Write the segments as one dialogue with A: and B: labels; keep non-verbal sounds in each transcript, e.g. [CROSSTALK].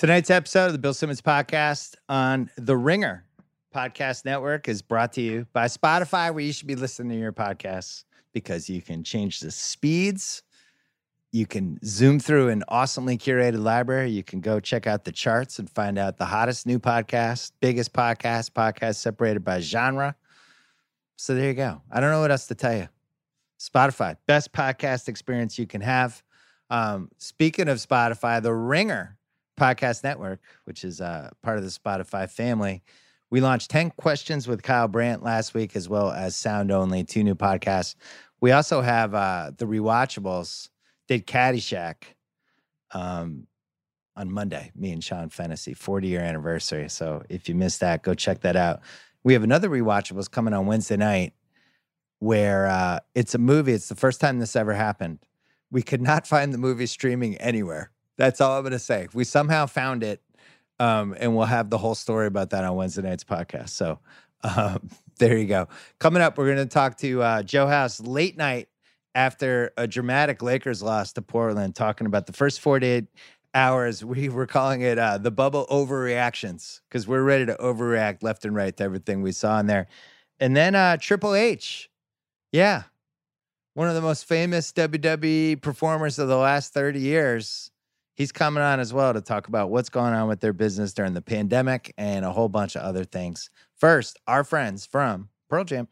A: Tonight's episode of the Bill Simmons podcast on the Ringer Podcast Network is brought to you by Spotify, where you should be listening to your podcasts because you can change the speeds. You can zoom through an awesomely curated library. You can go check out the charts and find out the hottest new podcast, biggest podcast, podcast separated by genre. So there you go. I don't know what else to tell you. Spotify, best podcast experience you can have. Um, speaking of Spotify, the Ringer Podcast Network, which is uh, part of the Spotify family. We launched 10 questions with Kyle Brandt last week, as well as Sound Only, two new podcasts. We also have uh, the Rewatchables, did Caddyshack um, on Monday, me and Sean Fennessy, 40 year anniversary. So if you missed that, go check that out. We have another Rewatchables coming on Wednesday night where uh, it's a movie. It's the first time this ever happened. We could not find the movie streaming anywhere. That's all I'm going to say. We somehow found it, um, and we'll have the whole story about that on Wednesday night's podcast. So um, [LAUGHS] there you go. Coming up, we're going to talk to uh, Joe House late night after a dramatic Lakers loss to Portland, talking about the first 48 hours. [LAUGHS] We were calling it uh, the bubble overreactions because we're ready to overreact left and right to everything we saw in there. And then uh, Triple H. Yeah. One of the most famous WWE performers of the last 30 years He's coming on as well to talk about what's going on with their business during the pandemic and a whole bunch of other things. First, our friends from Pearl Jam.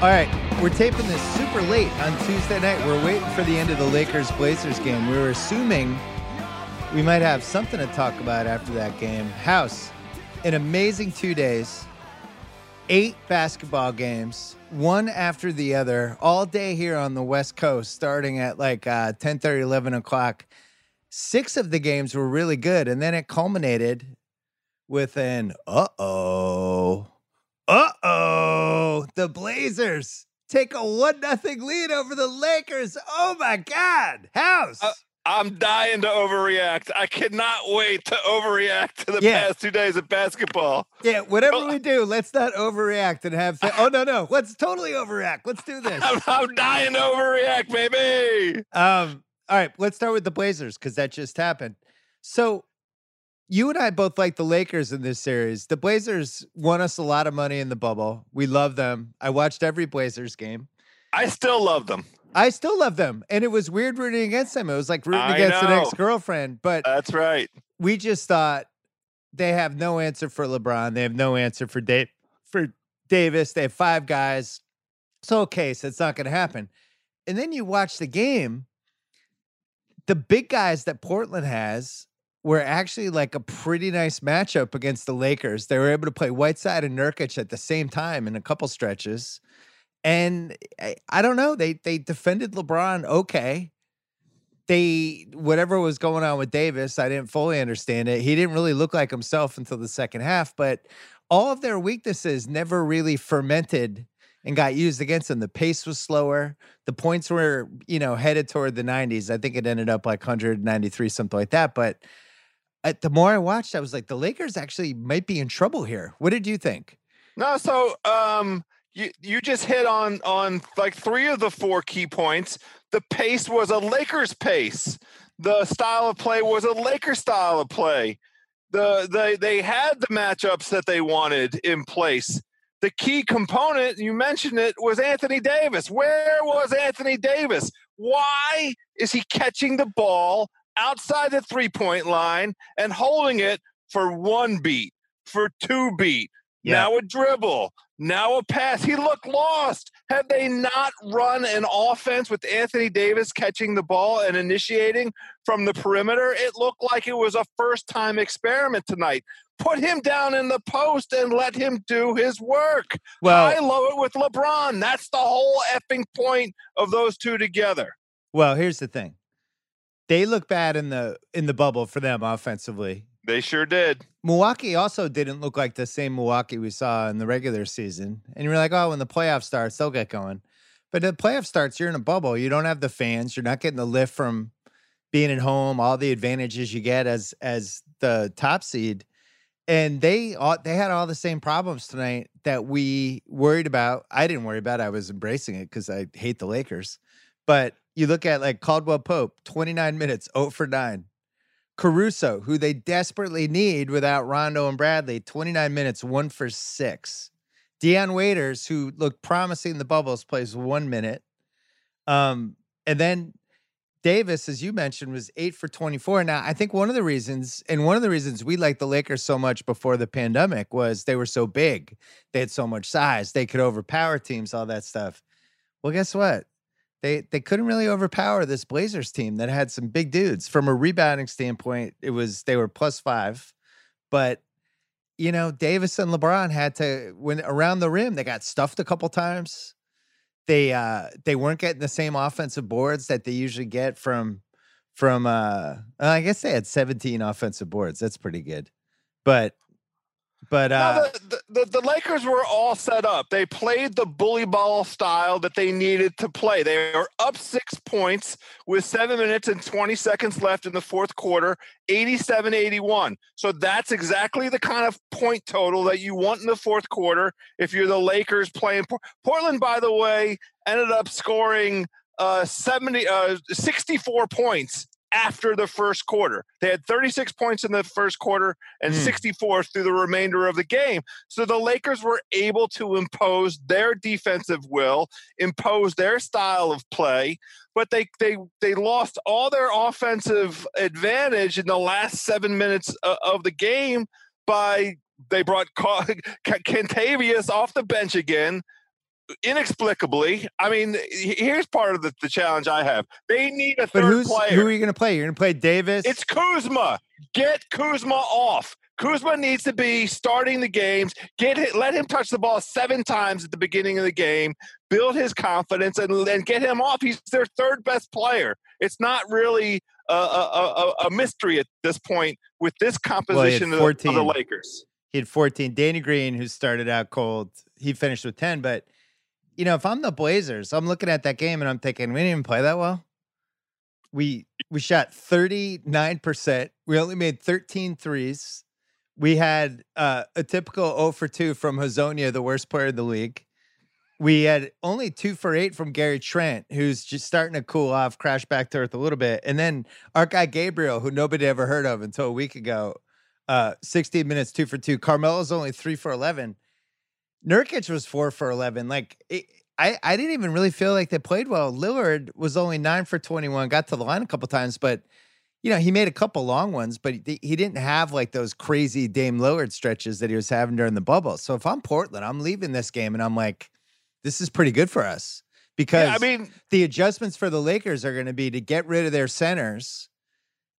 A: All right, we're taping this super late on Tuesday night. We're waiting for the end of the Lakers Blazers game. We were assuming we might have something to talk about after that game. House, an amazing two days, eight basketball games, one after the other, all day here on the West Coast, starting at like uh, 10 30, 11 o'clock. Six of the games were really good. And then it culminated with an uh oh uh oh, the Blazers take a one nothing lead over the Lakers. Oh my God, House. Uh,
B: I'm dying to overreact. I cannot wait to overreact to the yeah. past two days of basketball.
A: Yeah, whatever we do, let's not overreact and have. Oh no, no, let's totally overreact. Let's do this.
B: I'm, I'm dying to overreact, baby.
A: Um. All right, let's start with the Blazers because that just happened. So you and I both like the Lakers in this series. The Blazers won us a lot of money in the bubble. We love them. I watched every Blazers game.
B: I still love them.
A: I still love them. And it was weird rooting against them. It was like rooting I against know. an ex girlfriend. But
B: that's right.
A: We just thought they have no answer for LeBron. They have no answer for Dave for Davis. They have five guys. So okay, so it's not gonna happen. And then you watch the game. The big guys that Portland has were actually like a pretty nice matchup against the Lakers. They were able to play Whiteside and Nurkic at the same time in a couple stretches. And I, I don't know, they they defended LeBron okay. They whatever was going on with Davis, I didn't fully understand it. He didn't really look like himself until the second half, but all of their weaknesses never really fermented and got used against them. The pace was slower. The points were, you know, headed toward the 90s. I think it ended up like 193, something like that. But the more I watched, I was like, the Lakers actually might be in trouble here. What did you think?
B: No, so um, you you just hit on on like three of the four key points. The pace was a Lakers pace. The style of play was a Lakers style of play. The they they had the matchups that they wanted in place. The key component, you mentioned it, was Anthony Davis. Where was Anthony Davis? Why is he catching the ball outside the three point line and holding it for one beat, for two beat, yeah. now a dribble, now a pass. He looked lost. Have they not run an offense with Anthony Davis catching the ball and initiating from the perimeter? It looked like it was a first time experiment tonight. Put him down in the post and let him do his work. Well, I love it with LeBron. That's the whole effing point of those two together.
A: Well, here's the thing they look bad in the in the bubble for them offensively.
B: They sure did.
A: Milwaukee also didn't look like the same Milwaukee we saw in the regular season. And you're like, oh, when the playoff starts, they'll get going. But the playoff starts, you're in a bubble. You don't have the fans. You're not getting the lift from being at home, all the advantages you get as as the top seed. And they all they had all the same problems tonight that we worried about. I didn't worry about. I was embracing it because I hate the Lakers. But you look at like Caldwell Pope, 29 minutes, 0 for 9. Caruso, who they desperately need without Rondo and Bradley, 29 minutes, 1 for 6. Dion Waiters, who looked promising in the bubbles, plays one minute. Um, and then Davis, as you mentioned, was eight for 24. Now, I think one of the reasons, and one of the reasons we liked the Lakers so much before the pandemic was they were so big. They had so much size. They could overpower teams, all that stuff. Well, guess what? They they couldn't really overpower this Blazers team that had some big dudes. From a rebounding standpoint, it was they were plus five. But you know, Davis and LeBron had to when around the rim, they got stuffed a couple times. They uh they weren't getting the same offensive boards that they usually get from from uh I guess they had 17 offensive boards. That's pretty good. But but uh,
B: no, the, the, the, Lakers were all set up. They played the bully ball style that they needed to play. They were up six points with seven minutes and 20 seconds left in the fourth quarter, 87 81. So that's exactly the kind of point total that you want in the fourth quarter if you're the Lakers playing. Portland, by the way, ended up scoring uh, 70, uh, 64 points after the first quarter. They had 36 points in the first quarter and mm. 64 through the remainder of the game. So the Lakers were able to impose their defensive will, impose their style of play, but they they they lost all their offensive advantage in the last 7 minutes of the game by they brought [LAUGHS] Kentavious off the bench again inexplicably, I mean, here's part of the, the challenge I have. They need a but third player.
A: Who are you going to play? You're going to play Davis?
B: It's Kuzma. Get Kuzma off. Kuzma needs to be starting the games. Get hit, let him touch the ball seven times at the beginning of the game. Build his confidence and, and get him off. He's their third best player. It's not really a, a, a, a mystery at this point with this composition well, of, of the Lakers.
A: He had 14. Danny Green, who started out cold, he finished with 10, but – you know, if I'm the Blazers, I'm looking at that game and I'm thinking, we didn't even play that well. We we shot 39%. We only made 13 threes. We had uh, a typical 0 for 2 from Hezonja, the worst player in the league. We had only two for eight from Gary Trent, who's just starting to cool off, crash back to earth a little bit. And then our guy Gabriel, who nobody ever heard of until a week ago, uh, 16 minutes, two for two. Carmelo's only three for 11. Nurkic was four for 11. Like, it, I, I didn't even really feel like they played well. Lillard was only nine for 21, got to the line a couple times, but, you know, he made a couple long ones, but he, he didn't have like those crazy Dame Lillard stretches that he was having during the bubble. So if I'm Portland, I'm leaving this game and I'm like, this is pretty good for us because
B: yeah, I mean,
A: the adjustments for the Lakers are going to be to get rid of their centers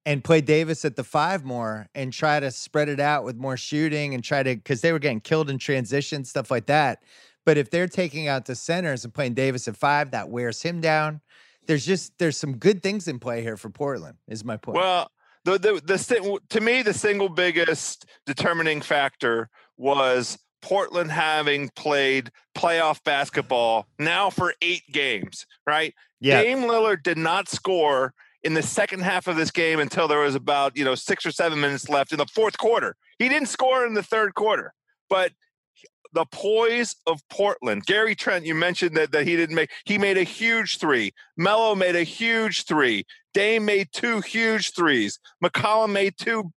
A: and play Davis at the five more and try to spread it out with more shooting and try to because they were getting killed in transition stuff like that. But if they're taking out the centers and playing Davis at five, that wears him down. There's just there's some good things in play here for Portland. Is my point.
B: Well, the the the to me the single biggest determining factor was Portland having played playoff basketball now for eight games, right? Yeah. Dame Lillard did not score in the second half of this game until there was about, you know, six or seven minutes left in the fourth quarter. He didn't score in the third quarter, but the poise of Portland. Gary Trent, you mentioned that, that he didn't make, he made a huge three. Melo made a huge three. Dame made two huge threes. McCollum made two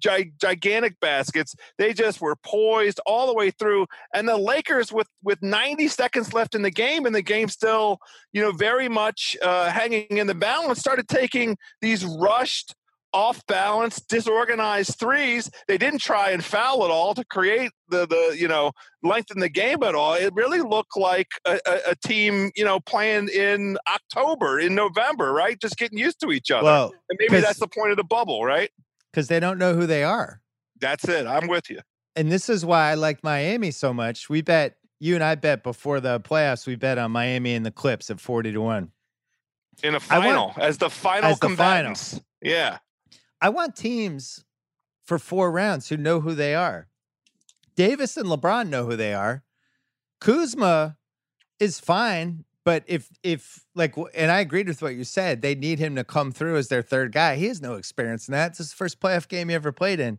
B: gigantic baskets. They just were poised all the way through. And the Lakers, with with 90 seconds left in the game, and the game still, you know, very much uh, hanging in the balance, started taking these rushed. Off balance, disorganized threes. They didn't try and foul at all to create the the you know lengthen the game at all. It really looked like a, a, a team you know playing in October, in November, right? Just getting used to each other. Well, and maybe that's the point of the bubble, right?
A: Because they don't know who they are.
B: That's it. I'm with you.
A: And this is why I like Miami so much. We bet you and I bet before the playoffs. We bet on Miami and the Clips at forty to one
B: in a final want, as the final as combatants. The final. Yeah,
A: I want teams for four rounds who know who they are. Davis and LeBron know who they are. Kuzma is fine, But if if like, and I agreed with what you said, they need him to come through as their third guy. He has no experience in that. It's his first playoff game he ever played in.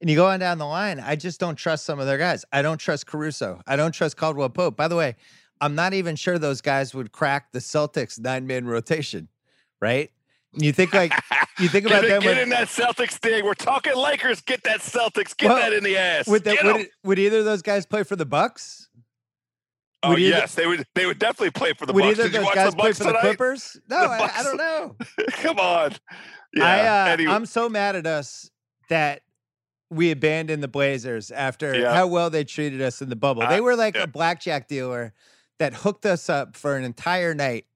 A: And you go on down the line, I just don't trust some of their guys. I don't trust Caruso. I don't trust Caldwell Pope. By the way, I'm not even sure those guys would crack the Celtics nine man rotation, right? You think like you think [LAUGHS] about
B: get,
A: them
B: get
A: when-
B: in that Celtics thing. We're talking Lakers. Get that Celtics. Get
A: Well,
B: that in the ass.
A: would, that, would, it- would either of those guys play for the Bucks?
B: Oh yes, they would. They would definitely play for the
A: would
B: Bucks.
A: either
B: Did you
A: those guys
B: the
A: play
B: Bucks
A: for the
B: tonight?
A: Clippers? [LAUGHS] No,
B: The
A: I, I don't know. [LAUGHS]
B: Come on. Yeah.
A: I, uh,
B: anyway,
A: I'm so mad at us that we abandoned the Blazers after
B: Yeah.
A: how well they treated us in the bubble. They were like
B: yeah.
A: a blackjack dealer that hooked us up for an entire night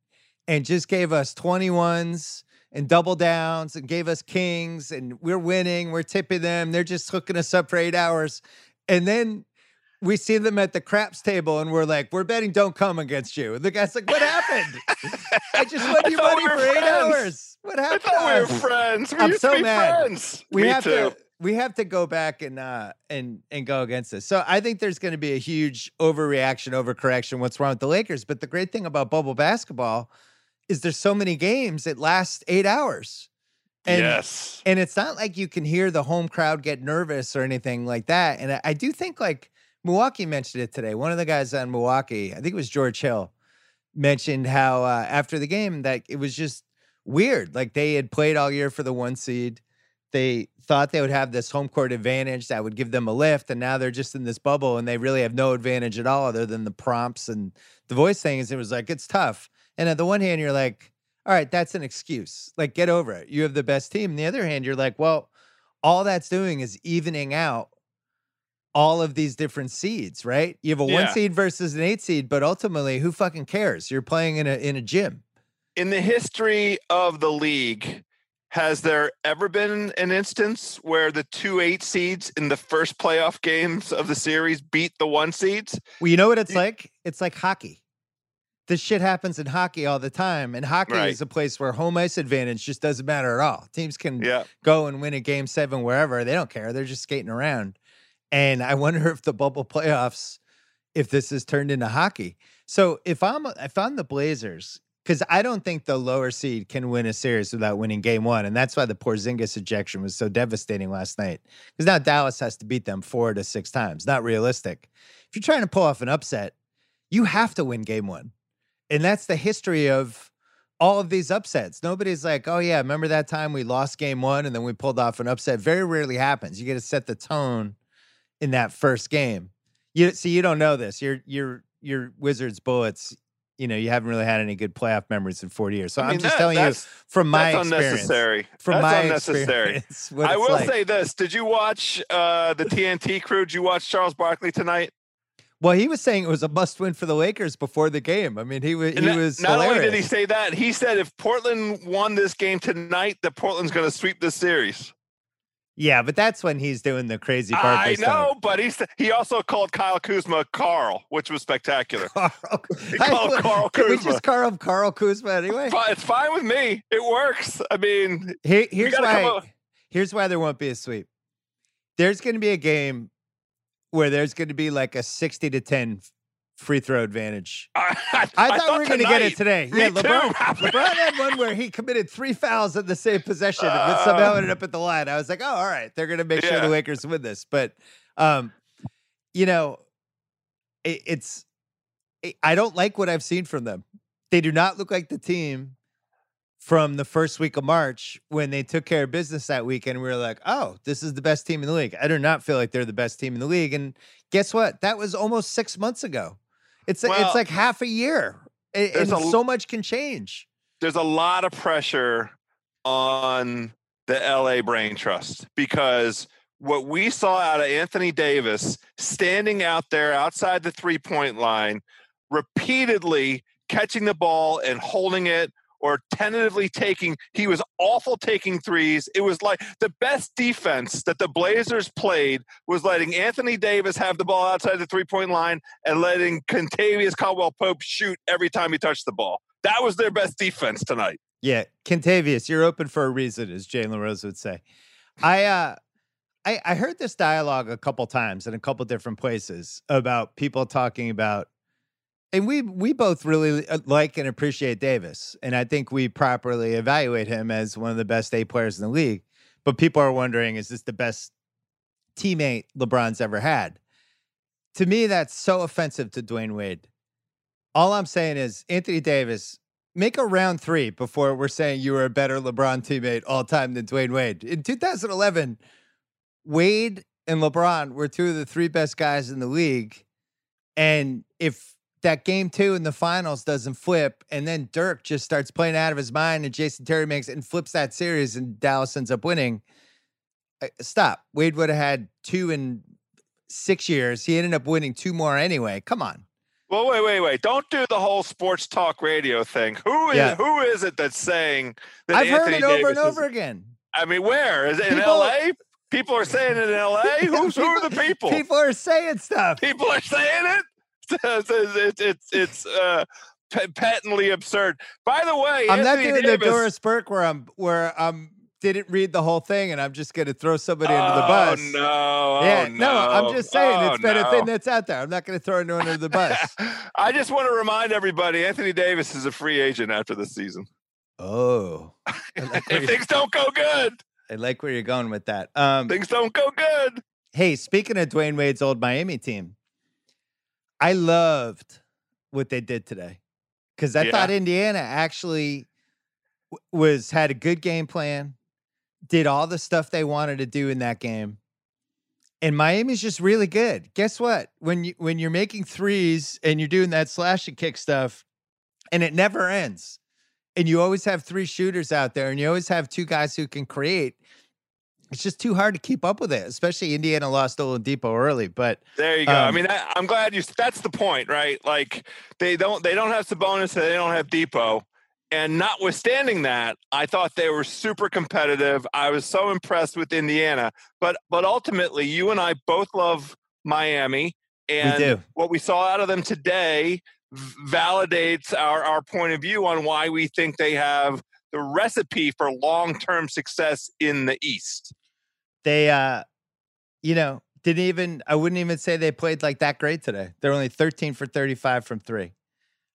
A: and just gave us 21s and double downs and gave us kings and we're winning, we're tipping them. They're just hooking us up for 8 hours. And then we see them at the craps table and we're like, we're betting don't come against you. And the guy's like, what happened? I just [LAUGHS] won
B: I
A: you money
B: we
A: for eight hours. What
B: I
A: happened?
B: thought we were friends. We
A: I'm
B: used
A: so
B: to be
A: mad.
B: friends.
A: we
B: Me
A: have
B: too.
A: to we have to go back and uh and and go against this. So I think there's going to be a huge overreaction, overcorrection. What's wrong with the Lakers? But the great thing about bubble basketball is there's so many games It lasts eight hours. And,
B: yes.
A: and it's not like you can hear the home crowd get nervous or anything like that. And I, I do think like Milwaukee mentioned it today. One of the guys on Milwaukee, I think it was George Hill, mentioned how uh, after the game that it was just weird. Like they had played all year for the one seed. They thought they would have this home court advantage that would give them a lift, and now they're just in this bubble and they really have no advantage at all other than the prompts and the voice things. It was like it's tough. And on the one hand, you're like, all right, that's an excuse. Like, get over it. You have the best team. On the other hand, you're like, well, all that's doing is evening out all of these different seeds, right? You have a one seed versus an eight seed, but ultimately, who fucking cares? You're playing in a in a gym.
B: In the history of the league, has there ever been an instance where the two eight seeds in the first playoff games of the series beat the one seeds?
A: Well, you know what it's
B: You-
A: like? It's like hockey. This shit happens in hockey all the time. And hockey
B: Right.
A: is a place where home ice advantage just doesn't matter at all. Teams can
B: Yeah.
A: go and win a game seven wherever. They don't care. They're just skating around. And I wonder if the bubble playoffs, if this is turned into hockey. So if I'm if I'm the Blazers, because I don't think the lower seed can win a series without winning game one. And that's why the Porzingis ejection was so devastating last night. Because now Dallas has to beat them four to six times. Not realistic. If you're trying to pull off an upset, you have to win game one. And that's the history of all of these upsets. Nobody's like, oh yeah, remember that time we lost game one and then we pulled off an upset? Very rarely happens. You get to set the tone in that first game. You see, you don't know this. Your your your Wizards bullets. You know, you haven't really had any good playoff memories in 40 years. So
B: I
A: I'm
B: mean,
A: just
B: that-
A: telling you from my
B: that's
A: experience.
B: unnecessary.
A: From
B: that's
A: my
B: unnecessary.
A: experience. [LAUGHS]
B: I will
A: like.
B: say this: Did you watch uh, the TNT crew? Did you watch Charles Barkley tonight?
A: Well, he was saying it was a must win for the Lakers before the game. I mean, he was he
B: that-
A: was
B: not only did he say that, he said if Portland won this game tonight, that Portland's going to sweep this series.
A: Yeah, but that's when he's doing the crazy part. I
B: know, but he sa- he also called Kyle Kuzma Carl, which was spectacular. [LAUGHS]
A: Carl.
B: He called
A: I-
B: Carl
A: Can we just call him Carl Kuzma anyway?
B: It's fine with me. It works. I mean,
A: Here, here's why. Here's why there won't be a sweep. There's going to be a game where there's going to be like a sixty to ten free throw advantage. [LAUGHS]
B: I,
A: I, thought, we were going to get it today. Yeah. LeBron. LeBron had one where he committed three fouls in the same possession, but somehow
B: Uh.
A: ended up at the line. I was like, oh, all right, they're going to make sure the Lakers win this. But, um, you know, it, it's. It, I don't like what I've seen from them. They do not look like the team from the first week of March when they took care of business that week, and we were like, oh, this is the best team in the league. I do not feel like they're the best team in the league. And guess what? That was almost six months ago. It's like
B: Well,
A: it's like half a year, and
B: a
A: so much can change.
B: there's a lot of pressure on the LA Brain Trust because what we saw out of Anthony Davis standing out there outside the three point line, repeatedly catching the ball and holding it or tentatively taking, he was awful taking threes. It was like the best defense that the Blazers played was letting Anthony Davis have the ball outside the three point line and letting Kentavious Caldwell Pope shoot every time he touched the ball. That was their best defense tonight.
A: Yeah, Kentavious, you're open for a reason, as Jalen Rose would say. I uh I, I heard this dialogue a couple times in a couple different places about people talking about and we we both really uh, like and appreciate Davis, and I think we properly evaluate him as one of the best eight players in the league. But people are wondering, is this the best teammate LeBron's ever had? To me, that's so offensive to Dwyane Wade. All I'm saying is, Anthony Davis, make a round three before we're saying you were a better LeBron teammate all time than Dwyane Wade. In 2011, Wade and LeBron were two of the three best guys in the league. And if that game two in the finals doesn't flip, and then Dirk just starts playing out of his mind, and Jason Terry makes it and flips that series, and Dallas ends up winning. Uh, stop. Wade would have had two in six years. He ended up winning two more anyway. Come on.
B: Well, wait, wait, wait! Don't do the whole sports talk radio thing. Who is
A: Yeah.
B: who is it that's saying that
A: I've heard
B: Anthony
A: it over
B: Davis
A: and
B: is-
A: over again.
B: I mean, where is it in
A: People-
B: L.A.? People are saying it in L.A. [LAUGHS] Who's who are the people?
A: People are saying stuff.
B: People are saying it. It's it's it's, uh, patently absurd. By the way,
A: I'm not
B: Anthony
A: doing
B: Davis,
A: the Doris Burke where I'm where I'm didn't read the whole thing and I'm just gonna throw somebody under the
B: Oh,
A: bus.
B: no!
A: yeah,
B: oh,
A: no, I'm just saying
B: Oh,
A: it's been a thing that's out there. I'm not gonna throw anyone under the bus. [LAUGHS]
B: I just want to remind everybody: Anthony Davis is a free agent after the season.
A: oh, [LAUGHS] like,
B: If things don't go good,
A: I like where you're going with that. Um,
B: things don't go good.
A: hey, speaking of Dwyane Wade's old Miami team, I loved what they did today because I
B: Yeah.
A: thought Indiana actually was had a good game plan, did all the stuff they wanted to do in that game. And Miami's just really good. Guess what? When you when you're making threes and you're doing that slash and kick stuff, and it never ends, and you always have three shooters out there, and you always have two guys who can create. It's just too hard to keep up with it, especially Indiana lost Oladipo early. But
B: There you go. I
A: Um,
B: mean, I, I'm glad you. That's the point, right? Like they don't they don't have Sabonis, and they don't have Dipo. And notwithstanding that, I thought they were super competitive. I was so impressed with Indiana. But but ultimately, you and I both love Miami, and
A: do.
B: what we saw out of them today validates our our point of view on why we think they have the recipe for long term success in the East.
A: they uh you know didn't even i wouldn't even say they played like that great today they're only 13 for 35 from three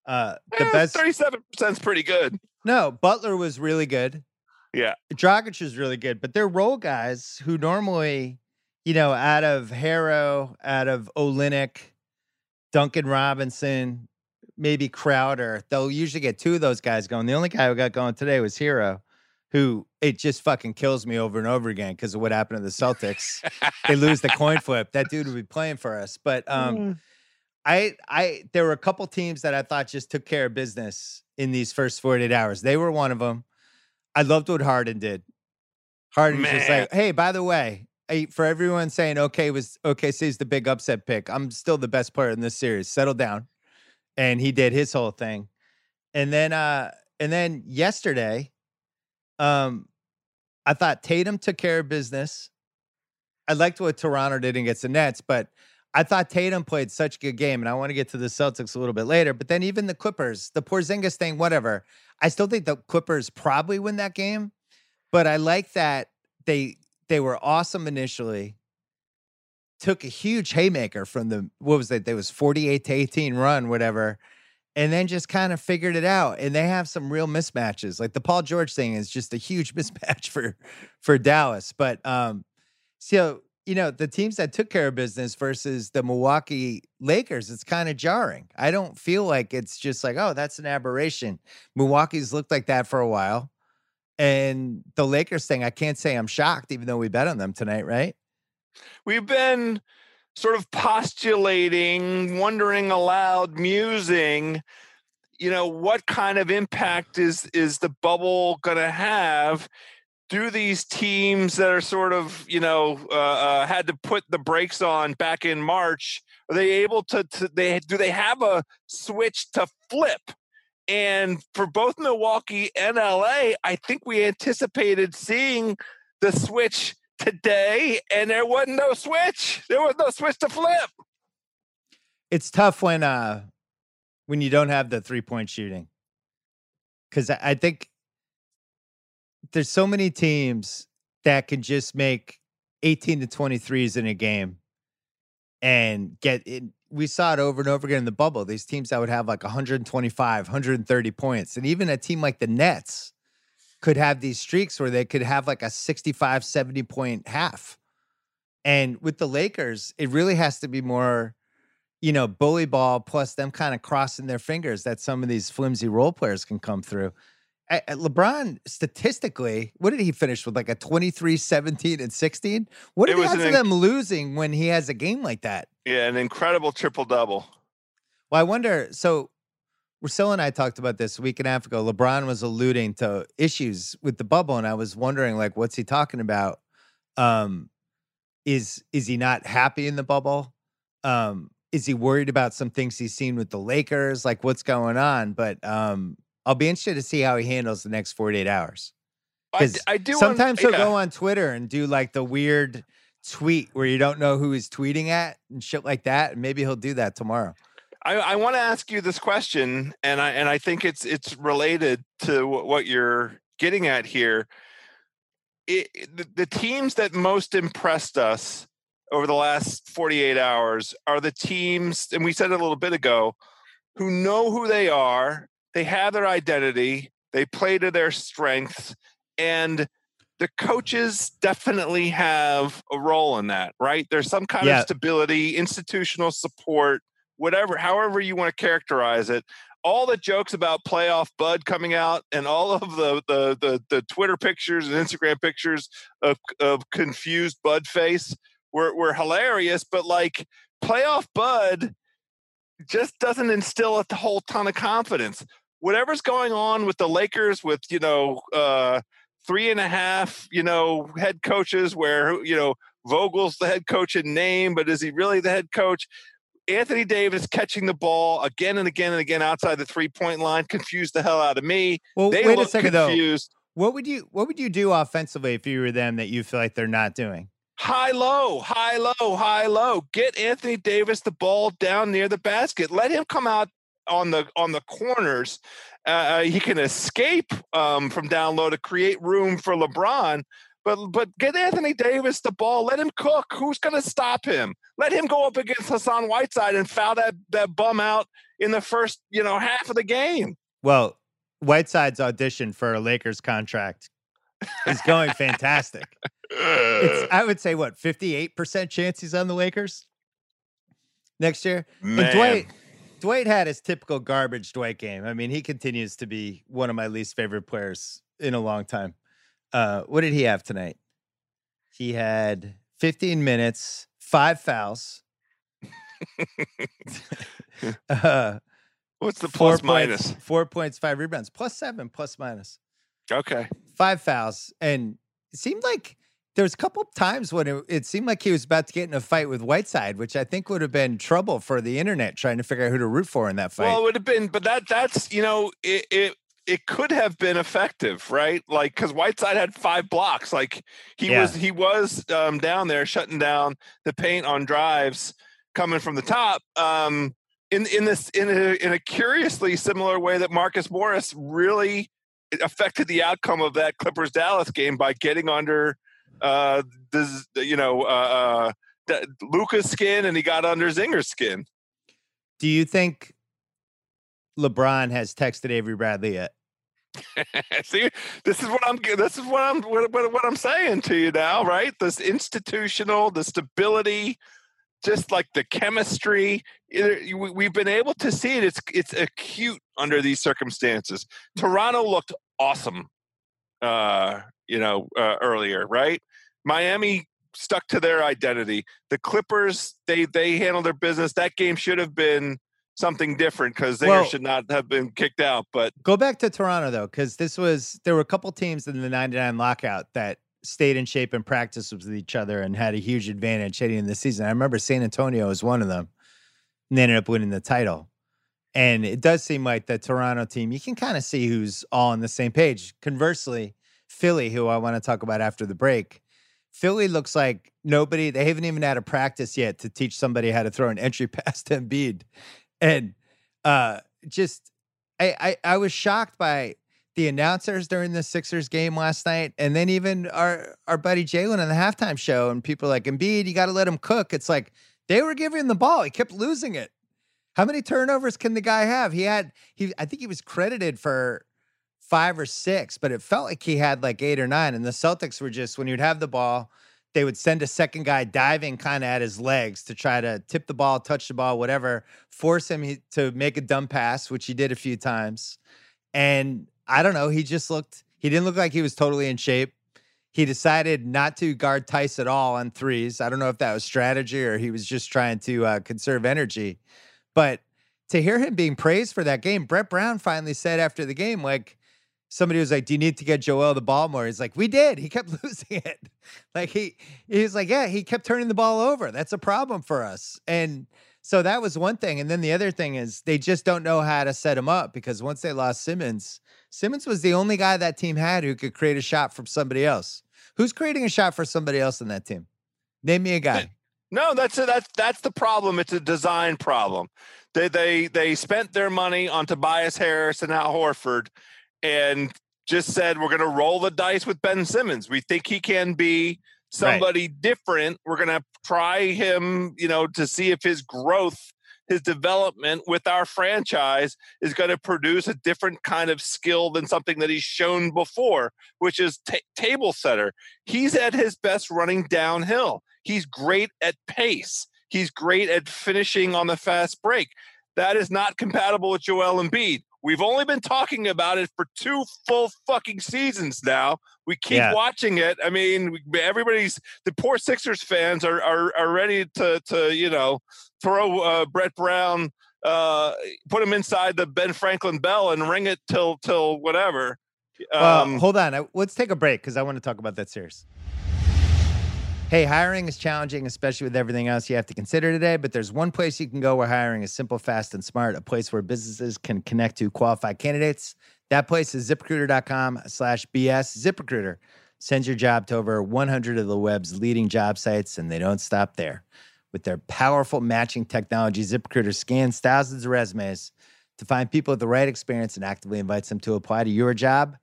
A: uh the
B: Eh,
A: best
B: 37% is pretty good.
A: no butler was really good
B: Yeah.
A: Dragic was really good but they're role guys who normally you know out of Herro out of Olynyk, duncan robinson maybe crowder they'll usually get two of those guys going the only guy who got going today was Herro who it just fucking kills me over and over again because of what happened to the celtics they lose the coin [LAUGHS] flip, that dude would be playing for us. But um, I, I, there were a couple teams that I thought just took care of business in these first 48 hours. They were one of them. I loved what Harden did. Harden was just like, hey, by the way, for everyone saying okay was OKC's the big upset pick. I'm still the best player in this series. Settle down. And he did his whole thing. And then uh and then yesterday, um, I thought Tatum took care of business. I liked what Toronto did against the Nets, but I thought Tatum played such a good game, and I want to get to the Celtics a little bit later. But then even the Clippers, the Porzingis thing, whatever. I still think the Clippers probably win that game, but I like that they they were awesome initially. Took a huge haymaker from the what was it? There was forty eight to eighteen run, whatever, and then just kind of figured it out. And they have some real mismatches. Like the Paul George thing is just a huge [LAUGHS] mismatch for for Dallas. But um, so you know the teams that took care of business versus the Milwaukee Lakers, it's kind of jarring. I don't feel like it's just like oh that's an aberration. Milwaukee's looked like that for a while, and the Lakers thing, I can't say I'm shocked, even though we bet on them tonight, right?
B: We've been sort of postulating, wondering aloud, musing, you know, what kind of impact is is the bubble going to have? Do these teams that are sort of, you know, uh, uh, had to put the brakes on back in March, are they able to, to they do they have a switch to flip? And for both Milwaukee and LA, I think we anticipated seeing the switch today, and there wasn't no switch. There was no switch to flip.
A: It's tough when uh when you don't have the three point shooting. Cause I, I think there's so many teams that can just make 18 to 23s in a game and get in we saw it over and over again in the bubble. These teams that would have like 125, 130 points. And even a team like the Nets could have these streaks where they could have like a 65, 70 point half. And with the Lakers, it really has to be more, you know, bully ball plus them kind of crossing their fingers that some of these flimsy role players can come through. LeBron statistically, what did he finish with? Like a 23, 17, and 16? What are the odds of them losing when he has a game like that?
B: Yeah, an incredible triple double.
A: Well, I wonder. So, Russillo and I talked about this a week and a half ago. LeBron was alluding to issues with the bubble, and I was wondering, like, what's he talking about? Um, is is he not happy in the bubble? Um, is he worried about some things he's seen with the Lakers? Like, what's going on? But um, I'll be interested to see how he handles the next 48 hours.
B: Because I, I, do.
A: Sometimes he'll yeah. go on Twitter and do like the weird tweet where you don't know who he's tweeting at and shit like that. And maybe he'll do that tomorrow.
B: I, I want to ask you this question, and I and I think it's it's related to what you're getting at here. It, the, the teams that most impressed us over the last 48 hours are the teams, and we said it a little bit ago, who know who they are they have their identity, they play to their strengths, and the coaches definitely have a role in that, right? There's some kind yeah. of stability, institutional support, whatever, however you want to characterize it. All the jokes about playoff Bud coming out and all [LAUGHS] of the the the, the Twitter pictures and Instagram pictures of of confused Bud face were were hilarious, but like playoff Bud just doesn't instill a whole ton of confidence whatever's going on with the Lakers, with you know uh, three and a half, you know, head coaches, where you know Vogel's the head coach in name, but is he really the head coach? Anthony Davis catching the ball again and again and again outside the three point line confused the hell out of me.
A: Well, they wait a second confused. though. What would you What would you do offensively if you were them that you feel like they're not doing?
B: High low, high low, high low. Get Anthony Davis the ball down near the basket. Let him come out on the on the corners. Uh, uh, he can escape um, from down low to create room for LeBron. But but get Anthony Davis the ball. Let him cook. Who's going to stop him? Let him go up against Hassan Whiteside and foul that that bum out in the first you know half of the game.
A: Well, Whiteside's audition for a Lakers contract is going fantastic. it's, [LAUGHS] I would say what fifty eight percent chance he's on the Lakers next year.
B: Man.
A: And Dwight Dwight had his typical garbage Dwight game. I mean, he continues to be one of my least favorite players in a long time. Uh, what did he have tonight? He had 15 minutes, five fouls. [LAUGHS]
B: uh, What's the plus minus?
A: Four points, five rebounds, plus seven, plus minus.
B: Okay.
A: Five fouls. And it seemed like there was a couple times when it, it, seemed like he was about to get in a fight with Whiteside, which I think would have been trouble for the internet trying to figure out who to root for in that fight.
B: Well, it would have been, but that that's you know it it, it could have been effective, right? Like because Whiteside had five blocks, like he yeah. was he was um, down there shutting down the paint on drives coming from the top. Um, in in this in a, in a curiously similar way that Marcus Morris really affected the outcome of that Clippers Dallas game by getting under uh, this, you know, uh, uh, Luka's skin and he got under Zinger's skin.
A: Do you think LeBron has texted Avery Bradley yet? [LAUGHS]
B: See, this is what I'm. This is what I'm. What, what, I'm saying to you now, right? This institutional, the stability, just like the chemistry. It, we've been able to see it. It's it's acute under these circumstances. Toronto looked awesome, uh, you know, uh, earlier, right? Miami stuck to their identity. The Clippers, they they handled their business. That game should have been something different because they well, should not have been kicked out. But
A: go back to Toronto though, because this was there were a couple teams in the '99 lockout that stayed in shape and practiced with each other and had a huge advantage heading in the season. I remember San Antonio was one of them, and they ended up winning the title. And it does seem like the Toronto team, you can kind of see who's all on the same page. Conversely, Philly, who I want to talk about after the break, Philly looks like nobody, they haven't even had a practice yet to teach somebody how to throw an entry [LAUGHS] past Embiid. And uh just I, I I was shocked by the announcers during the Sixers game last night, and then even our our buddy Jalen in the halftime show, and people like Embiid, you got to let him cook. It's like They were giving him the ball. He kept losing it. How many turnovers can the guy have? He had he I think he was credited for five or six, but it felt like he had like eight or nine. And the Celtics were just when you'd have the ball, they would send a second guy diving kind of at his legs to try to tip the ball, touch the ball, whatever, force him to make a dumb pass, which he did a few times. And I don't know, he just looked he didn't look like he was totally in shape. He decided not to guard Theis at all on threes. I don't know if that was strategy or he was just trying to uh, conserve energy. But to hear him being praised for that game, Brett Brown finally said after the game, like, somebody was like, "Do you need to get Joel the ball more?" He's like, "We did. He kept [LAUGHS] losing it. like he he's like, yeah, he kept turning the ball over. That's a problem for us." And so that was one thing. And then the other thing is they just don't know how to set him up because once they lost Simmons, Simmons was the only guy that team had who could create a shot from somebody else. Who's creating a shot for somebody else in that team? Name me a guy.
B: No, that's a, that's that's the problem. It's a design problem. They they they spent their money on Tobias Harris and Al Horford, and just said we're going to roll the dice with Ben Simmons. We think he can be somebody right. different. We're going to try him, you know, to see if his growth, his development with our franchise is going to produce a different kind of skill than something that he's shown before, which is t- table setter. He's at his best running downhill. He's great at pace. He's great at finishing on the fast break. That is not compatible with Joel Embiid. We've only been talking about it for two full fucking seasons now. We keep yeah. watching it. I mean, everybody's the poor Sixers fans are are, are ready to to you know throw uh, Brett Brown, uh, put him inside the Ben Franklin bell and ring it till till whatever.
A: Um, well, hold on. Let's take a break because I want to talk about that series. Hey, hiring is challenging, especially with everything else you have to consider today. But there's one place you can go where hiring is simple, fast, and smart. A place where businesses can connect to qualified candidates. That place is ZipRecruiter.com/slash BS. ZipRecruiter sends your job to over 100 of the web's leading job sites, and they don't stop there. With their powerful matching technology, ZipRecruiter scans thousands of resumes to find people with the right experience and actively invites them to apply to your job.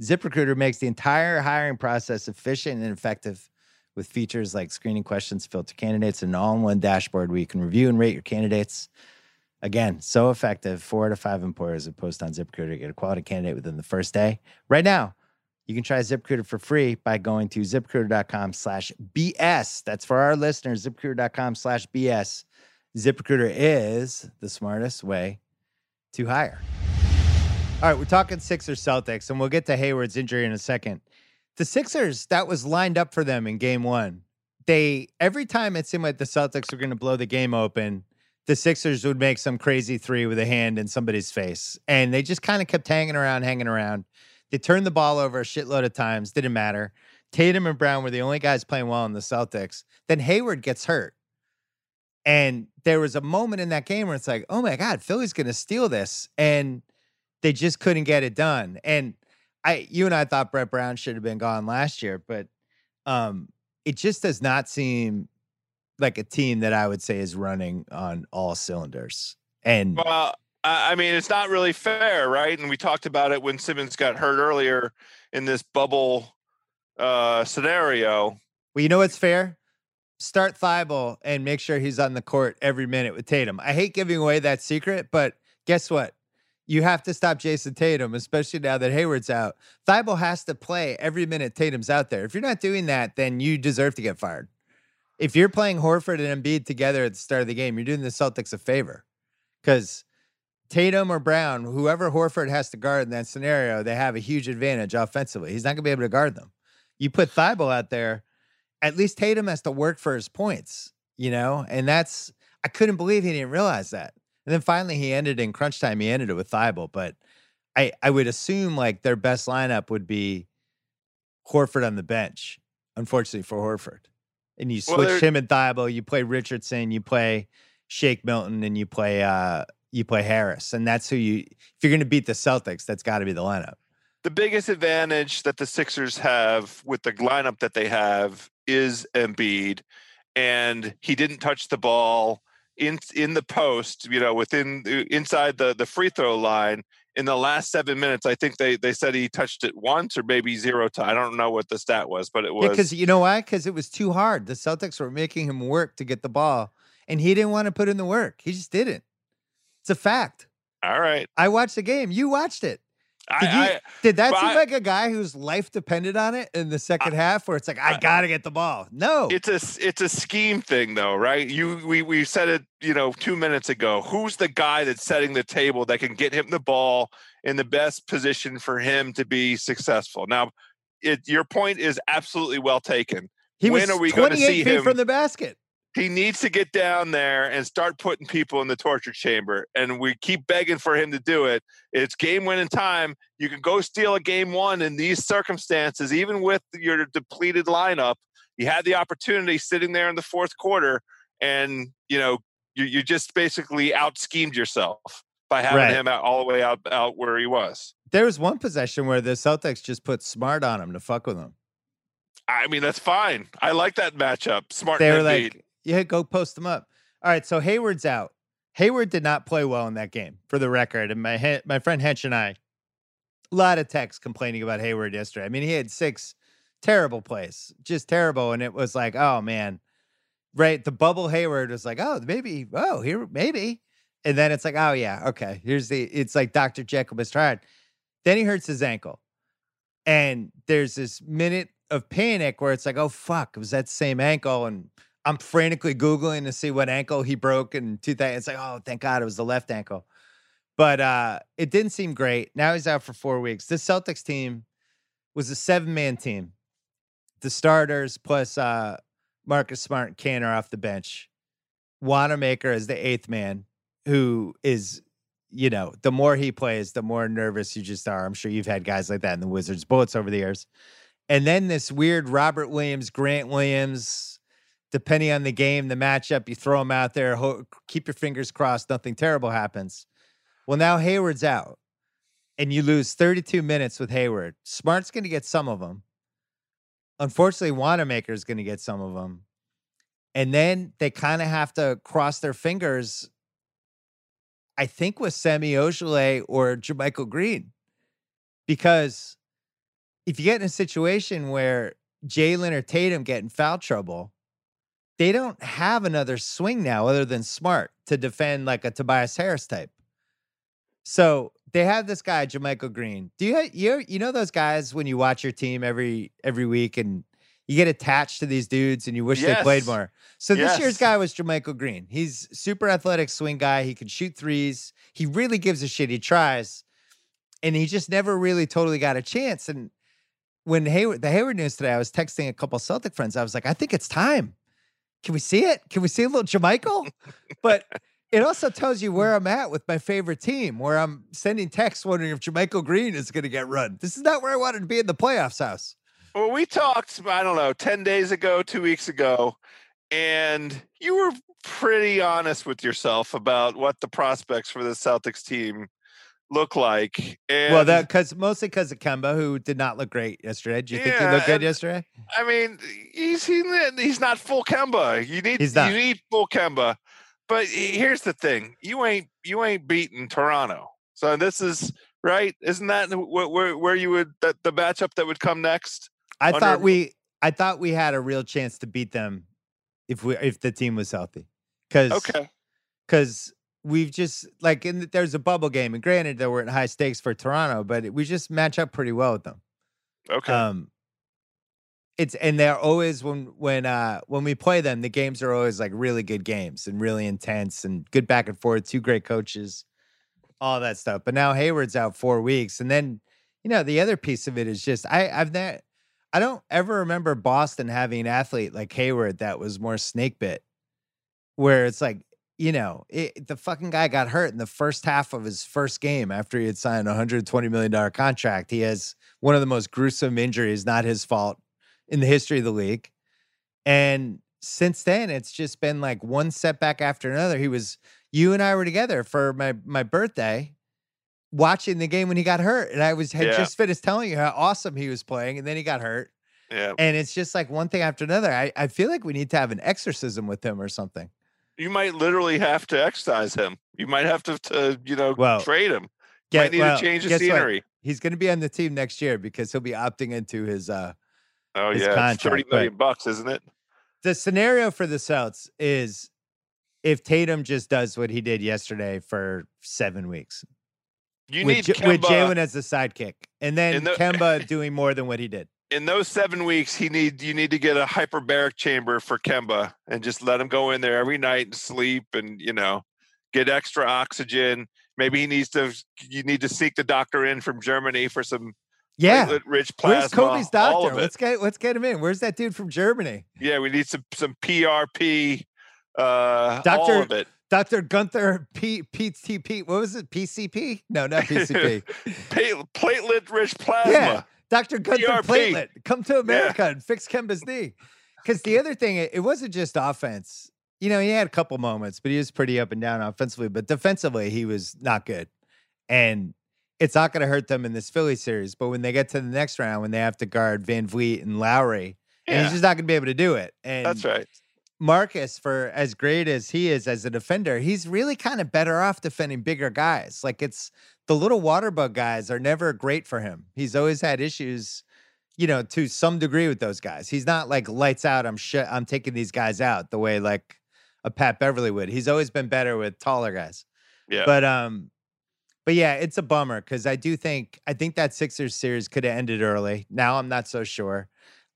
A: ZipRecruiter makes the entire hiring process efficient and effective with features like screening questions, filter candidates, and an all in one dashboard where you can review and rate your candidates. Again, so effective. Four out of five employers have posted on ZipRecruiter to get a quality candidate within the first day. Right now, you can try ZipRecruiter for free by going to ziprecruiter.com slash BS. That's for our listeners, ziprecruiter.com slash BS. ZipRecruiter is the smartest way to hire. All right, we're talking Sixers Celtics, and we'll get to Hayward's injury in a second the Sixers, that was lined up for them in game one. They every time it seemed like the Celtics were going to blow the game open, the Sixers would make some crazy three with a hand in somebody's face. And they just kind of kept hanging around, hanging around. They turned the ball over a shitload of times, didn't matter. Tatum and Brown were the only guys playing well in the Celtics. Then Hayward gets hurt. And there was a moment in that game where it's like, oh my God, Philly's going to steal this. And they just couldn't get it done. And I you and I thought Brett Brown should have been gone last year, but um, it just does not seem like a team that I would say is running on all cylinders. And
B: well, I mean, it's not really fair, right? And we talked about it when Simmons got hurt earlier in this bubble uh, scenario.
A: Well, you know what's fair? Start Thybulle and make sure he's on the court every minute with Tatum. I hate giving away that secret, but guess what? You have to stop Jayson Tatum, especially now that Hayward's out. Thybulle has to play every minute Tatum's out there. If you're not doing that, then you deserve to get fired. If you're playing Horford and Embiid together at the start of the game, you're doing the Celtics a favor because Tatum or Brown, whoever Horford has to guard in that scenario, they have a huge advantage offensively. He's not going to be able to guard them. You put Thybulle out there, at least Tatum has to work for his points, you know? And that's, I couldn't believe he didn't realize that. And then finally he ended in crunch time. He ended it with Thybulle, but I I would assume like their best lineup would be Horford on the bench. Unfortunately for Horford, and you switch well, him and Thybulle. You play Richardson. You play Shake Milton, and you play uh you play Harris, and that's who you. If you're going to beat the Celtics, that's got to be the lineup.
B: The biggest advantage that the Sixers have with the lineup that they have is Embiid, and he didn't touch the ball in in the post, you know, within inside the the free throw line in the last seven minutes. I think they they said he touched it once or maybe zero time. I don't know what the stat was, but it was
A: because you know why? Because it was too hard. The Celtics were making him work to get the ball, and he didn't want to put in the work. He just didn't. It's a fact.
B: All right.
A: I watched the game. You watched it.
B: I,
A: Did, you,
B: I
A: did that seem
B: I-
A: like a guy whose life depended on it in the second half, where it's like, I,
B: I-
A: gotta get the ball? No,
B: it's a it's a scheme thing though, right? You we we said it, you know, 2 minutes ago. Who's the guy that's setting the table that can get him the ball in the best position for him to be successful? Now, it, your point is absolutely well taken.
A: he
B: when
A: was
B: are we gonna
A: 28
B: see
A: feet
B: him-
A: from the basket.
B: He needs to get down there and start putting people in the torture chamber. And we keep begging for him to do it. It's game winning time. You can go steal a game one in these circumstances, even with your depleted lineup. You had the opportunity sitting there in the fourth quarter, and you know you, you just basically out schemed yourself by having
A: Right.
B: him out, all the way out out where he was.
A: There was one possession where the Celtics just put smart on him to fuck with him.
B: I mean, that's fine. I like that matchup. Smart
A: They were like, yeah, go post them up. All right, so Hayward's out. Hayward did not play well in that game, for the record. And my my friend Hench and I, a lot of texts complaining about Hayward yesterday. I mean, he had six terrible plays, just terrible. And it was like, oh man, right? The bubble Hayward was like, oh, maybe, oh, here, maybe. And then it's like, oh yeah, okay. Here's the. It's like Dr. Jekyll Mr. Hyde. Then he hurts his ankle, and there's this minute of panic where it's like, oh fuck, it was that same ankle? And I'm frantically googling to see what ankle he broke two things. It's like, oh, thank God it was the left ankle. But uh it didn't seem great. Now he's out for four weeks. This Celtics team was a seven man team. The starters plus uh Marcus Smart and Kanter off the bench. Wanamaker is the eighth man, who is, you know, the more he plays, the more nervous you just are. I'm sure you've had guys like that in the Wizards Bullets over the years. And then this weird Robert Williams, Grant Williams, depending on the game, the matchup, you throw them out there, ho- keep your fingers crossed, nothing terrible happens. Well, now Hayward's out, and you lose 32 minutes with Hayward. Smart's going to get some of them. Unfortunately, Wanamaker's going to get some of them. And then they kind of have to cross their fingers, I think, with Semi Ojeleye or Jermichael Green. Because if you get in a situation where Jalen or Tatum get in foul trouble, they don't have another swing now other than Smart to defend like a Tobias Harris type. So they have this guy, Jermichael Green. Do you you you know those guys when you watch your team every every week and you get attached to these dudes and you wish they played more. So this year's guy was Jermichael Green. He's super athletic swing guy. He can shoot threes. He really gives a shit. He tries, and he just never really totally got a chance. And when Hayward, the Hayward news today, I was texting a couple Celtic friends. I was like, I think it's time. Can we see it? Can we see a little Jermichael? but it also tells you where I'm at with my favorite team, where I'm sending texts wondering if Jermichael Green is going to get run. This is not where I wanted to be in the playoffs house.
B: Well, we talked, I don't know, 10 days ago, two weeks ago, and you were pretty honest with yourself about what the prospects for the Celtics team look like. And
A: well, that because mostly because of Kemba, who did not look great yesterday. Do you think he
B: Yeah,
A: looked good yesterday?
B: I mean, he's he, he's not full Kemba. You need
A: He's not.
B: you need full Kemba. But here's the thing: you ain't you ain't beating Toronto. So this is right, isn't that wh- where where you would that the matchup that would come next?
A: I
B: under-
A: thought we, I thought we had a real chance to beat them if we if the team was healthy. Because
B: Okay,
A: because we've just like in the, there's a bubble game, and granted there weren't high stakes for Toronto, but it- we just match up pretty well with them.
B: okay.
A: Um, it's and they're always when when uh when we play them, the games are always like really good games and really intense and good back and forth. Two great coaches, all that stuff. But now Hayward's out four weeks, and then you know the other piece of it is just I I've not I don't ever remember Boston having an athlete like Hayward that was more snake bit, where it's like you know it, the fucking guy got hurt in the first half of his first game after he had signed a hundred twenty million dollar contract. He has one of the most gruesome injuries, not his fault, in the history of the league. And since then, it's just been like one setback after another. He was you and I were together for my my birthday, watching the game when he got hurt, and I was had
B: Yeah.
A: just finished telling you how awesome he was playing, and then he got hurt,
B: yeah,
A: and it's just like one thing after another. I I feel like we need to have an exorcism with him or something.
B: You might literally have to exercise him. You might have to, to you know,
A: Well,
B: trade him.
A: Get-
B: might need
A: well,
B: to change the
A: guess what?
B: scenery.
A: He's going to be on the team next year because he'll be opting into his uh
B: Oh
A: his
B: yeah, it's thirty
A: contract,
B: million bucks, isn't it?
A: the scenario for the Celts is if Tatum just does what he did yesterday for seven weeks.
B: You
A: with,
B: need
A: J- with Jalen as the sidekick, and then
B: the-
A: Kemba [LAUGHS] doing more than what he did.
B: In those seven weeks. He need you need to get a hyperbaric chamber for Kemba and just let him go in there every night and sleep and you know get extra oxygen. Maybe he needs to. You need to seek the doctor in from Germany for some
A: Yeah,
B: platelet-rich plasma.
A: where's Kobe's doctor? Let's get let's get him in. Where's that dude from Germany?
B: Yeah, we need some some PRP. Uh,
A: Doctor-
B: all of it.
A: Dr. Gunther P PTP. What was it? PCP? No, not PCP. [LAUGHS]
B: Platelet-rich plasma.
A: Yeah. Dr. Gunther. Platelet, come to America and fix Kemba's knee. Because the other thing, it, it wasn't just offense. You know, he had a couple moments, but he was pretty up and down offensively. But defensively, he was not good. And it's not going to hurt them in this Philly series. But when they get to the next round, when they have to guard VanVleet and Lowry, and he's just not going to be able to do it. And
B: that's right.
A: Marcus, for as great as he is as a defender, he's really kind of better off defending bigger guys. Like it's the little water bug guys are never great for him. He's always had issues, you know, to some degree with those guys. He's not like lights out. I'm sh- I'm taking these guys out the way like a Pat Beverley would. He's always been better with taller guys.
B: Yeah.
A: But um, but yeah, it's a bummer because I do think I think that Sixers series could have ended early. Now I'm not so sure.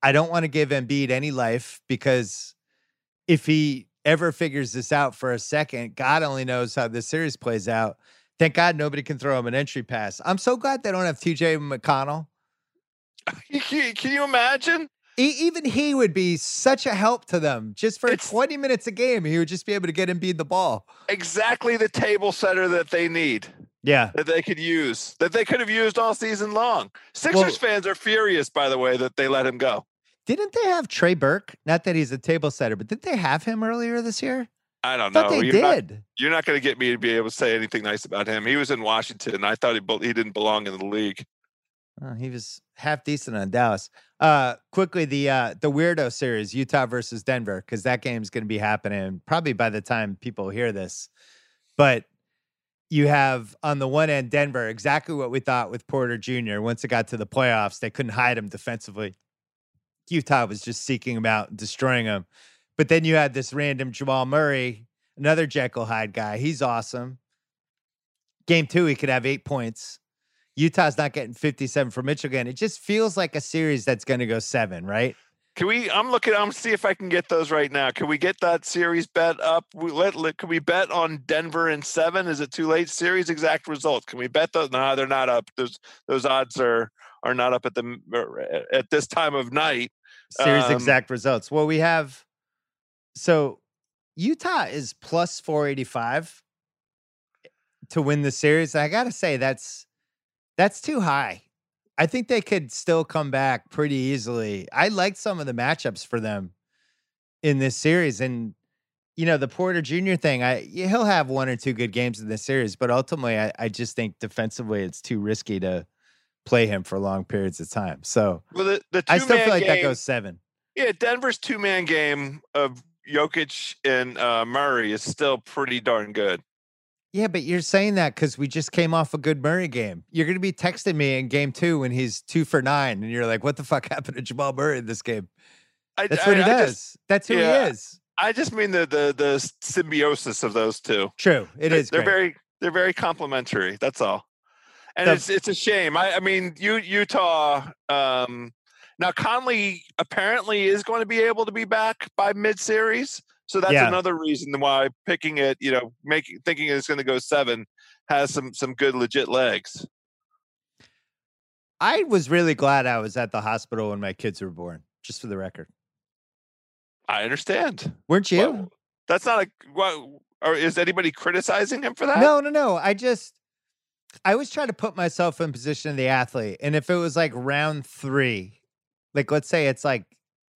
A: I don't want to give Embiid any life because if he ever figures this out for a second, God only knows how this series plays out. Thank God nobody can throw him an entry pass. I'm so glad they don't have TJ McConnell. [LAUGHS]
B: Can you imagine?
A: Even he would be such a help to them. Just for
B: It's-
A: 20 minutes a game, he would just be able to get Embiid the ball.
B: Exactly the table setter that they need.
A: Yeah.
B: that they could use that they could have used all season long. Sixers
A: Well-
B: fans are furious, by the way, that they let him go.
A: Didn't they have Trey Burke? Not that he's a table setter, but did they have him earlier this year?
B: I don't
A: I
B: know.
A: they
B: You're not, you're not going to get me to be able to say anything nice about him. He was in Washington, I thought he he didn't belong in the league.
A: Oh, he was half decent on Dallas. Uh, quickly the uh, the weirdo series, Utah versus Denver, because that game's going to be happening probably by the time people hear this. But you have on the one end Denver, exactly what we thought with Porter Jr. Once it got to the playoffs, they couldn't hide him defensively. Utah was just seeking him out and destroying him. But then you had this random Jamal Murray, another Jekyll Hyde guy. He's awesome. Game two, he could have eight points. Utah's not getting 57 from Mitchell. It just feels like a series that's going to go seven, right?
B: Can we? I'm looking. I'm see if I can get those right now. Can we get that series bet up? We let, let can we bet on Denver in seven? Is it too late? Series exact results. Can we bet those? No, they're not up. Those those odds are are not up at the er, at this time of night.
A: Series
B: Um,
A: exact results. Well, we have so Utah is plus 485 to win the series. I got to say that's that's too high. I think they could still come back pretty easily. I liked some of the matchups for them in this series and you know the Porter Jr. thing. I he'll have one or two good games in this series, but ultimately, I, I just think defensively it's too risky to play him for long periods of time. So
B: Well, the, the
A: I still feel like that goes seven.
B: Yeah, Denver's two man game of Jokic and uh, Murray is still pretty darn good.
A: Yeah, but you're saying that because we just came off a good Murray game. You're going to be texting me in game two when he's two for nine, and you're like, "What the fuck [LAUGHS] happened to Jamal Murray in this game?"
B: I,
A: That's
B: I-
A: what he
B: I
A: does.
B: just,
A: That's who
B: yeah,
A: he is.
B: I just mean the the the symbiosis of those two.
A: True, it
B: They're-
A: is.
B: They're very they're very complementary. That's all. And
A: The-
B: it's it's a shame. I I mean, you Utah. Um, now Conley apparently is going to be able to be back by mid series. So that's
A: Yeah.
B: another reason why picking it, you know, making thinking it's going to go seven has some some good legit legs.
A: I was really glad I was at the hospital when my kids were born. Just for the record,
B: I understand.
A: weren't you?
B: Well, that's not a what or is anybody criticizing him for that?
A: No, no, no. I just I always try to put myself in position of the athlete. And if it was like round three, like let's say it's like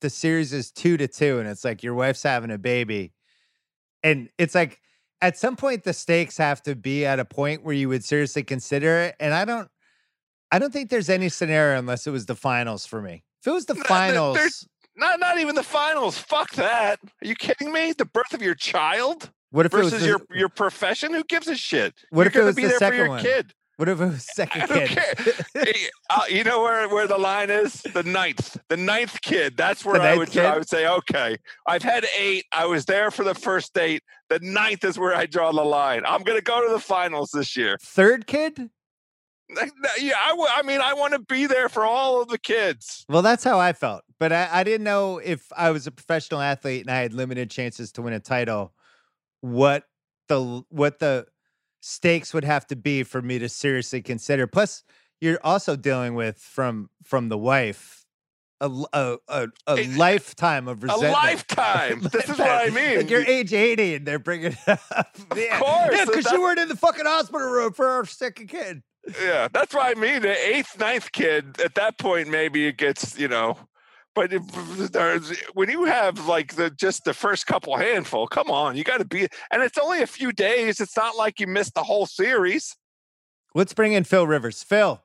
A: the series is two to two, and it's like your wife's having a baby. And it's like at some point the stakes have to be at a point where you would seriously consider it. And I don't I don't think there's any scenario unless it was the finals for me. If it was the
B: Th- th-
A: finals,
B: there's- Not not even the finals. Fuck that. Are you kidding me? The birth of your child
A: what if it was
B: versus
A: the,
B: your your profession? Who gives a shit?
A: What
B: You're
A: if it was
B: be
A: the
B: there
A: second
B: for your
A: one?
B: kid.
A: What if it was second kid? [LAUGHS]
B: Uh, you know where, where the line is? The ninth. The ninth kid. That's where I would
A: kid?
B: I would say, okay, I've had eight. I was there for the first date. The ninth is where I draw the line. I'm gonna go to the finals this year.
A: Third kid?
B: Yeah, I, w- I mean, I want to be there for all of the kids.
A: Well, that's how I felt. But I, I didn't know if I was a professional athlete and I had limited chances to win a title, what the what the stakes would have to be for me to seriously consider. Plus, you're also dealing with from from the wife a a
B: It- eh,
A: lifetime of resentment.
B: A lifetime. [LAUGHS] this is what I mean.
A: Like you're age 80 and they're bringing it up. yeah.
B: course,
A: Yeah, because you weren't in the fucking hospital room for our second kid.
B: Yeah, that's what I mean. The eighth, ninth kid, at that point, maybe it gets, you know. But if there's, when you have like the just the first couple handful, come on, you got to be. And it's only a few days. It's not like you missed the whole series.
A: Let's bring in Phil Rivers. Phil,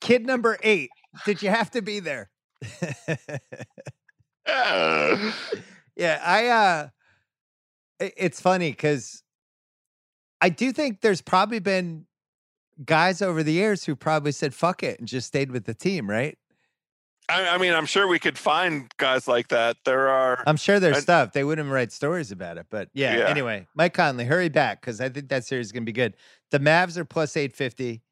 A: kid number eight. Did you have to be there?
B: Uh, [LAUGHS]
A: yeah, I uh i- it's funny because I do think there's probably been guys over the years who probably said fuck it and just stayed with the team, right?
B: I, I mean, I'm sure we could find guys like that. There are.
A: I'm sure there's
B: I-
A: stuff. They wouldn't write stories about it. But yeah,
B: Yeah.
A: anyway, Mike Conley, hurry back because I think that series is gonna be good. The Mavs are plus 850.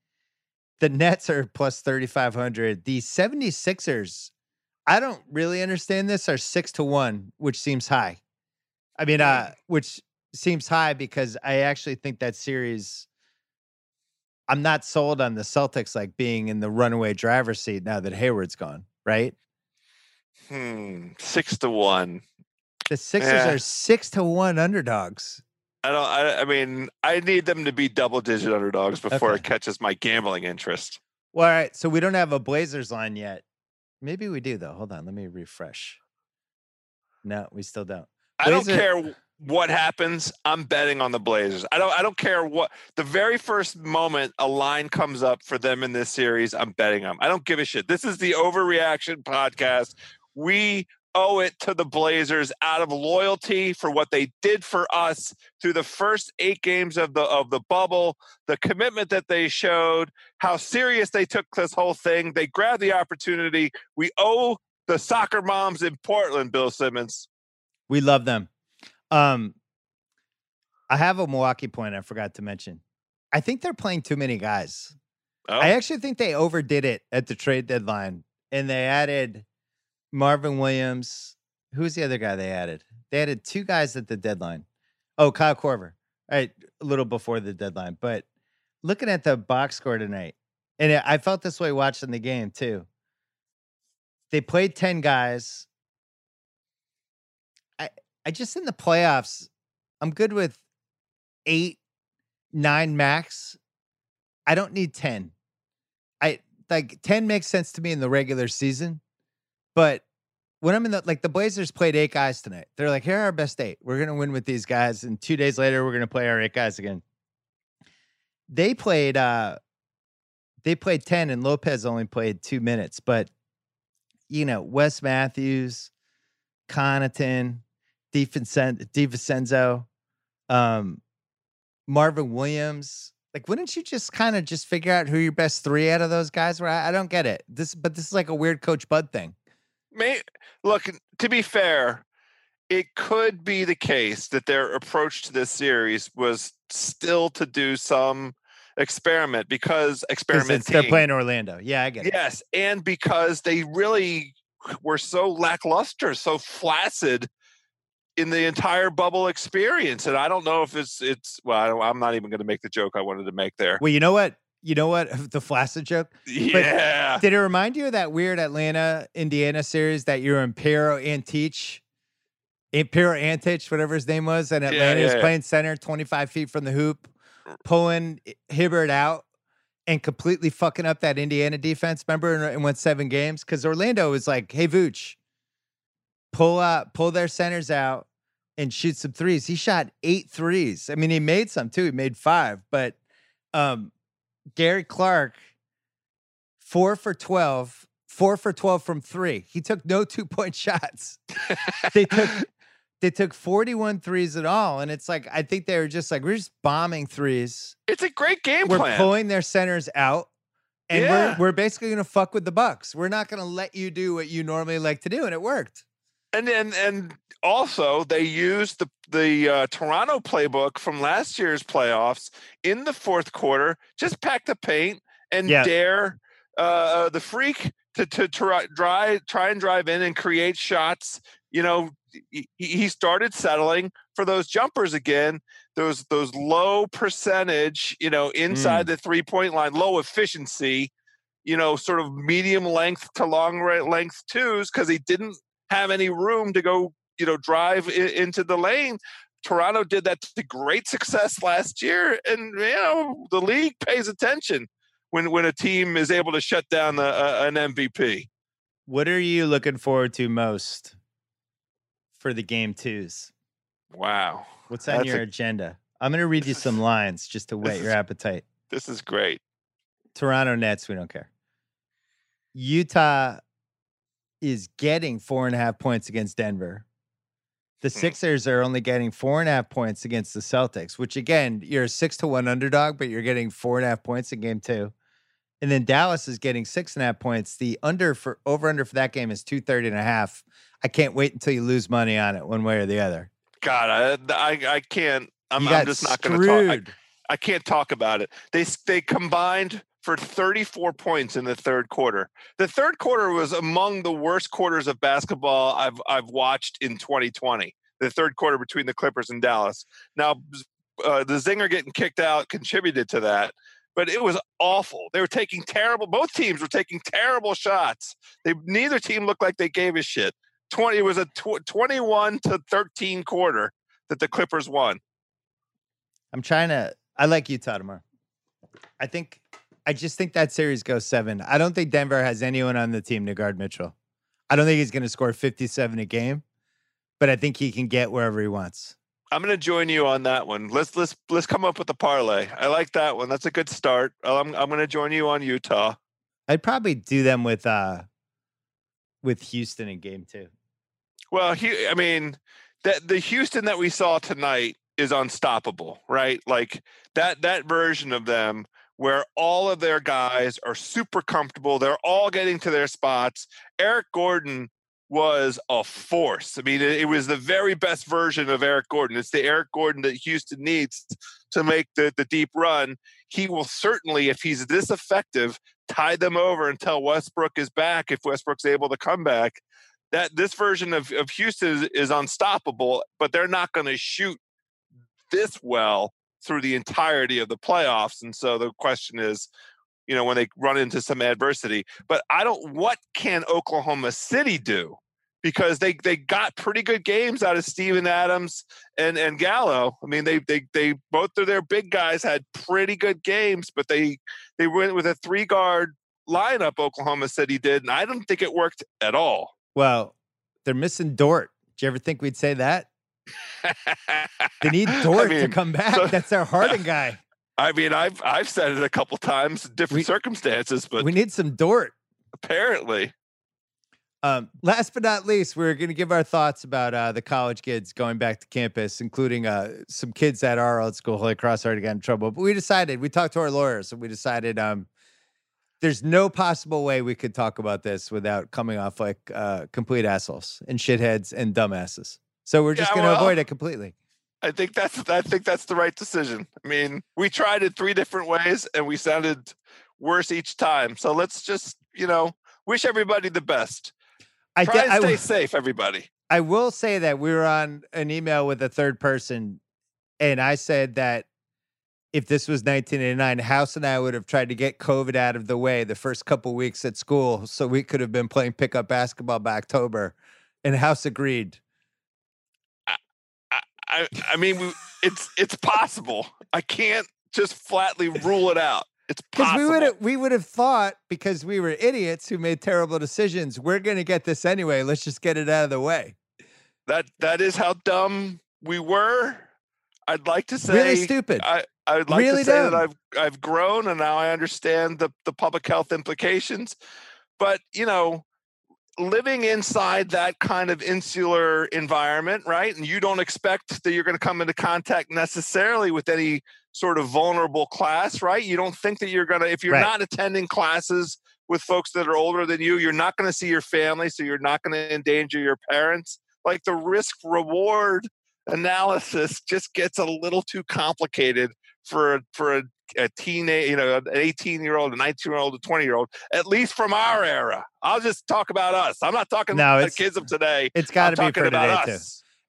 A: The Nets are plus 3,500. The 76ers, I don't really understand this, are six to one, which seems high. I mean, uh, which seems high because I actually think that series. I'm not sold on the Celtics like being in the runaway driver's seat now that Hayward's gone, right?
B: Hmm, six to one.
A: The Sixers
B: Yeah.
A: are six to one underdogs.
B: I don't. I, I mean, I need them to be double digit underdogs before
A: Okay.
B: it catches my gambling interest.
A: Well, all right. So we don't have a Blazers line yet. Maybe we do though. Hold on. Let me refresh. No, we still don't.
B: I don't care what happens. I'm betting on the Blazers. I don't. I don't care what. The very first moment a line comes up for them in this series, I'm betting them. I don't give a shit. This is the overreaction podcast. We owe it to the Blazers out of loyalty for what they did for us through the first eight games of the of the bubble, the commitment that they showed, how serious they took this whole thing. They grabbed the opportunity. We owe the soccer moms in Portland, Bill Simmons.
A: We love them. Um, I have a Milwaukee point I forgot to mention. I think they're playing too many guys.
B: Oh.
A: I actually think they overdid it at the trade deadline, and they added Marvin Williams. Who's the other guy they added? They added two guys at the deadline. Oh, Kyle Korver. Right, a little before the deadline. But looking at the box score tonight, and I I felt this way watching the game too. They played ten guys. I just in the playoffs, I'm good with eight, nine max. I don't need 10. I like 10 makes sense to me in the regular season, but when I'm in the like the Blazers played eight guys tonight. They're like, here are our best eight. We're gonna win with these guys. And two days later, we're gonna play our eight guys again. They played uh they played 10 and Lopez only played two minutes, but you know, Wes Matthews, Connaughton, DiVincenzo, um, Marvin Williams. Like, wouldn't you just kind of just figure out who your best three out of those guys were? I, I don't get it. This, but this is like a weird Coach Bud thing.
B: May look to be fair, it could be the case that their approach to this series was still to do some experiment because experimenting.
A: They're playing Orlando. Yeah, I get it.
B: Yes, and because they really were so lackluster, so flaccid in the entire bubble experience, and I don't know if it's it's. Well, I don't, I'm not even going to make the joke I wanted to make there.
A: Well, you know what? You know what? [LAUGHS] The flaccid joke.
B: Yeah,
A: Did it remind you of that weird Atlanta, Indiana series that you're in Impero Antic? Impero Antic, whatever his name was, and Atlanta
B: yeah,
A: was
B: yeah.
A: playing center 25 feet from the hoop, pulling Hibbert out and completely fucking up that Indiana defense. Remember, and, and went seven games? Because Orlando was like, hey, Vooch, pull out, pull their centers out and shoot some threes. He shot eight threes. I mean, he made some too. He made five, but um, Gary Clark, four for 12, four for 12 from three. He took no [LAUGHS] two point shots. they took [LAUGHS] they took 41 threes at all. And it's like, I think they were just like, we're just bombing threes.
B: It's a great game
A: we're
B: plan.
A: pulling their centers out. And
B: Yeah.
A: we're, we're basically going to fuck with the Bucks. We're not going to let you do what you normally like to do. And it worked.
B: And and and also they used the the uh, Toronto playbook from last year's playoffs in the fourth quarter. Just pack the paint and
A: Yeah.
B: dare uh, the freak to to try try try and drive in and create shots. You know, he, he started settling for those jumpers again. Those those low percentage, you know, inside the three point line, low efficiency. You know, sort of medium length to long length twos because he didn't have any room to go, you know, drive i- into the lane. Toronto did that to great success last year, and you know the league pays attention when when a team is able to shut down a, a, an MVP.
A: What are you looking forward to most for the game twos?
B: Wow,
A: What's on
B: That's
A: your
B: a-
A: agenda? I'm going to read you some lines just to whet your
B: is-
A: appetite.
B: this is great.
A: Toronto Nets, we don't care. Utah is getting four and a half points against Denver. The
B: Hmm.
A: Sixers are only getting four and a half points against the Celtics, which again, you're a six to one underdog, but you're getting four and a half points in game two. And then Dallas is getting six and a half points. The under for over under for that game is 230 and a half. I can't wait until you lose money on it one way or the other.
B: God, I I, I can't. I'm, I'm just not going to talk. I. I can't talk about it. They they combined for 34 points in the third quarter. The third quarter was among the worst quarters of basketball I've I've watched in 2020. The third quarter between the Clippers and Dallas. Now, uh, the zinger getting kicked out contributed to that, but it was awful. They were taking terrible. Both teams were taking terrible shots. They neither team looked like they gave a shit. 20. It was a tw- 21 to 13 quarter that the Clippers won.
A: I'm trying to. I like Utah tomorrow. I think. I just think that series goes seven. I don't think Denver has anyone on the team to guard Mitchell. I don't think he's going to score 57 a game, but I think he can get wherever he wants.
B: I'm going to join you on that one. Let's let's let's come up with a parlay. I like that one. That's a good start. I'm I'm going to join you on Utah.
A: I'd probably do them with uh with Houston in game two.
B: Well, he, I mean, that the Houston that we saw tonight is unstoppable, right? Like that that version of them where all of their guys are super comfortable. They're all getting to their spots. Eric Gordon was a force. I mean, it, was the very best version of Eric Gordon. It's the Eric Gordon that Houston needs to make the, the deep run. He will certainly, if he's this effective, tie them over until Westbrook is back, if Westbrook's able to come back that this version of, of Houston is, is unstoppable, but they're not going to shoot this well through the entirety of the playoffs. And so the question is, you know, when they run into some adversity, but I don't, what can Oklahoma City do? Because they, they got pretty good games out of Steven Adams and, and Gallo. I mean, they, they, they, both of their big guys had pretty good games, but they, they went with a three guard lineup Oklahoma City did. And I don't think it worked at all.
A: Well, they're missing Dort. Did you ever think we'd say that? They need [LAUGHS] Dort to
B: mean,
A: come back.
B: so-
A: That's their [LAUGHS] Harden guy.
B: I mean, I've I've said it a couple times, different
A: We-
B: circumstances, but
A: we need some Dort.
B: apparently,
A: Um, last but not least, we're going to give our thoughts about uh, the college kids going back to campus, including uh, some kids at our old school, Holy Cross, already got in trouble. But we decided, we talked to our lawyers, and we decided um, there's no possible way we could talk about this without coming off like uh, complete assholes and shitheads and dumbasses. So we're just
B: Yeah,
A: going to
B: well-
A: avoid it completely.
B: I think that's I think that's the right decision. I mean, we tried it three different ways, and we sounded worse each time. So let's just you know wish everybody the best.
A: I,
B: Try and stay
A: w-
B: safe, everybody.
A: I will say that we were on an email with a third person, and I said that if this was 1989, House and I would have tried to get COVID out of the way the first couple weeks at school, so we could have been playing pickup basketball by October. And House agreed.
B: I I mean, we, it's it's possible. I can't just flatly rule it out. It's
A: Because
B: possible.
A: we would have we would have thought because we were idiots who made terrible decisions, we're gonna get this anyway. Let's just get it out of the way.
B: that that is how dumb we were. I'd like to say
A: really stupid.
B: I I would like
A: Really
B: to say that. I've I've grown and now I understand the the public health implications. But you know, living inside that kind of insular environment, right? And you don't expect that you're going to come into contact necessarily with any sort of vulnerable class, right? You don't think that you're going to, if you're
A: Right.
B: not attending classes with folks that are older than you, you're not going to see your family, so you're not going to endanger your parents. Like the risk reward analysis just gets a little too complicated for a, for a, a teenage, you know, an 18 year old, a 19 year old, a 20 year old, at least from our era. I'll just talk about us. I'm not talking
A: No,
B: about the kids of today.
A: It's got to be for today too.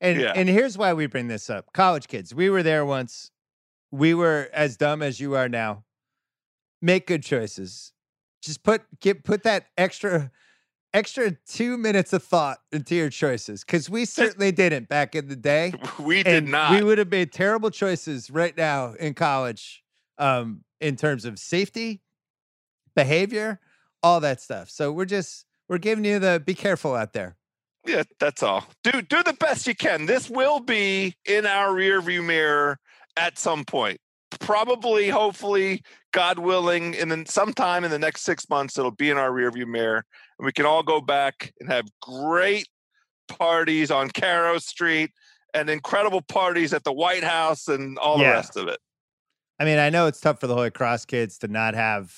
A: And
B: Yeah.
A: and here's why we bring this up. College kids, we were there once. We were as dumb as you are now. Make good choices. Just put get put that extra extra 2 minutes of thought into your choices cuz we certainly didn't back in the day. [LAUGHS]
B: We did not.
A: we would have made terrible choices right now in college um in terms of safety, behavior, all that stuff. So we're just we're giving you the be careful out there.
B: Yeah, that's all. Do do the best you can. This will be in our rear view mirror at some point. Probably, hopefully, God willing, and then sometime in the next six months, it'll be in our rear view mirror, and we can all go back and have great parties on Caro Street and incredible parties at the White House and all the rest of it.
A: I mean, I know it's tough for the Holy Cross kids to not have,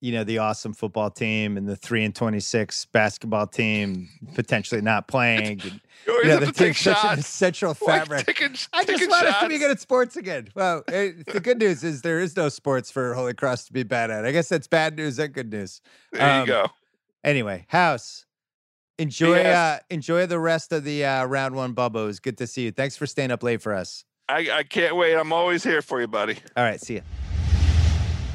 A: you know, the awesome football team and the three and twenty six basketball team potentially not playing. And, [LAUGHS]
B: You
A: know, the team's such an
B: shots.
A: essential
B: Like,
A: fabric.
B: taking-
A: I just want us to be good at sports again. Well, eh, the good news is there is no sports for Holy Cross to be bad at. I guess that's bad news and good news.
B: There
A: um,
B: you go.
A: Anyway, House, enjoy
B: Yes.
A: uh, enjoy the rest of the uh, round one bubble. It was good to see you. Thanks for staying up late for us.
B: I, I can't wait. I'm always here for you, buddy.
A: All right, see ya.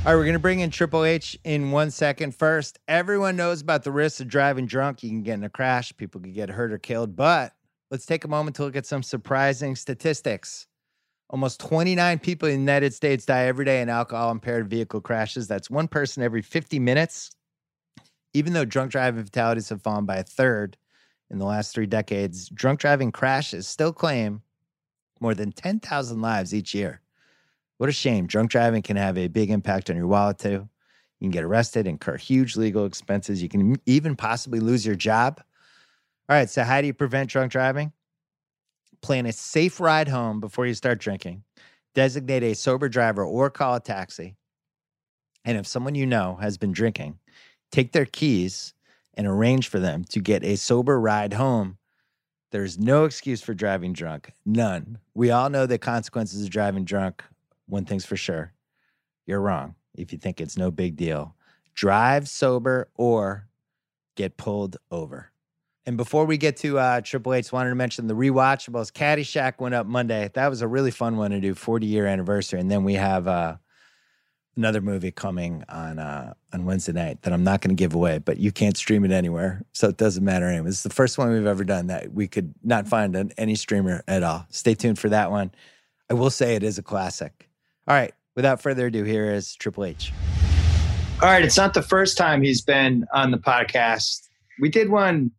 A: All right, we're gonna bring in Triple H in one second. First, everyone knows about the risks of driving drunk. You can get in a crash, people can get hurt or killed. But let's take a moment to look at some surprising statistics. Almost 29 people in the United States die every day in alcohol impaired vehicle crashes. That's one person every 50 minutes. Even though drunk driving fatalities have fallen by a third in the last three decades, drunk driving crashes still claim more than 10,000 lives each year. What a shame. Drunk driving can have a big impact on your wallet, too. You can get arrested, incur huge legal expenses. You can even possibly lose your job. All right, so how do you prevent drunk driving? Plan a safe ride home before you start drinking. Designate a sober driver or call a taxi. And if someone you know has been drinking, take their keys and arrange for them to get a sober ride home. There's no excuse for driving drunk. None. We all know the consequences of driving drunk. One thing's for sure you're wrong if you think it's no big deal. Drive sober or get pulled over. And before we get to uh, Triple H, wanted to mention the rewatchables. Caddyshack went up Monday. That was a really fun one to do, 40 year anniversary. And then we have uh, another movie coming on uh, on Wednesday night that I'm not going to give away, but you can't stream it anywhere, so it doesn't matter anyway. It's the first one we've ever done that we could not find on any streamer at all. Stay tuned for that one. I will say it is a classic. All right, without further ado, here is Triple H.
C: All right, it's not the first time he's been on the podcast. We did one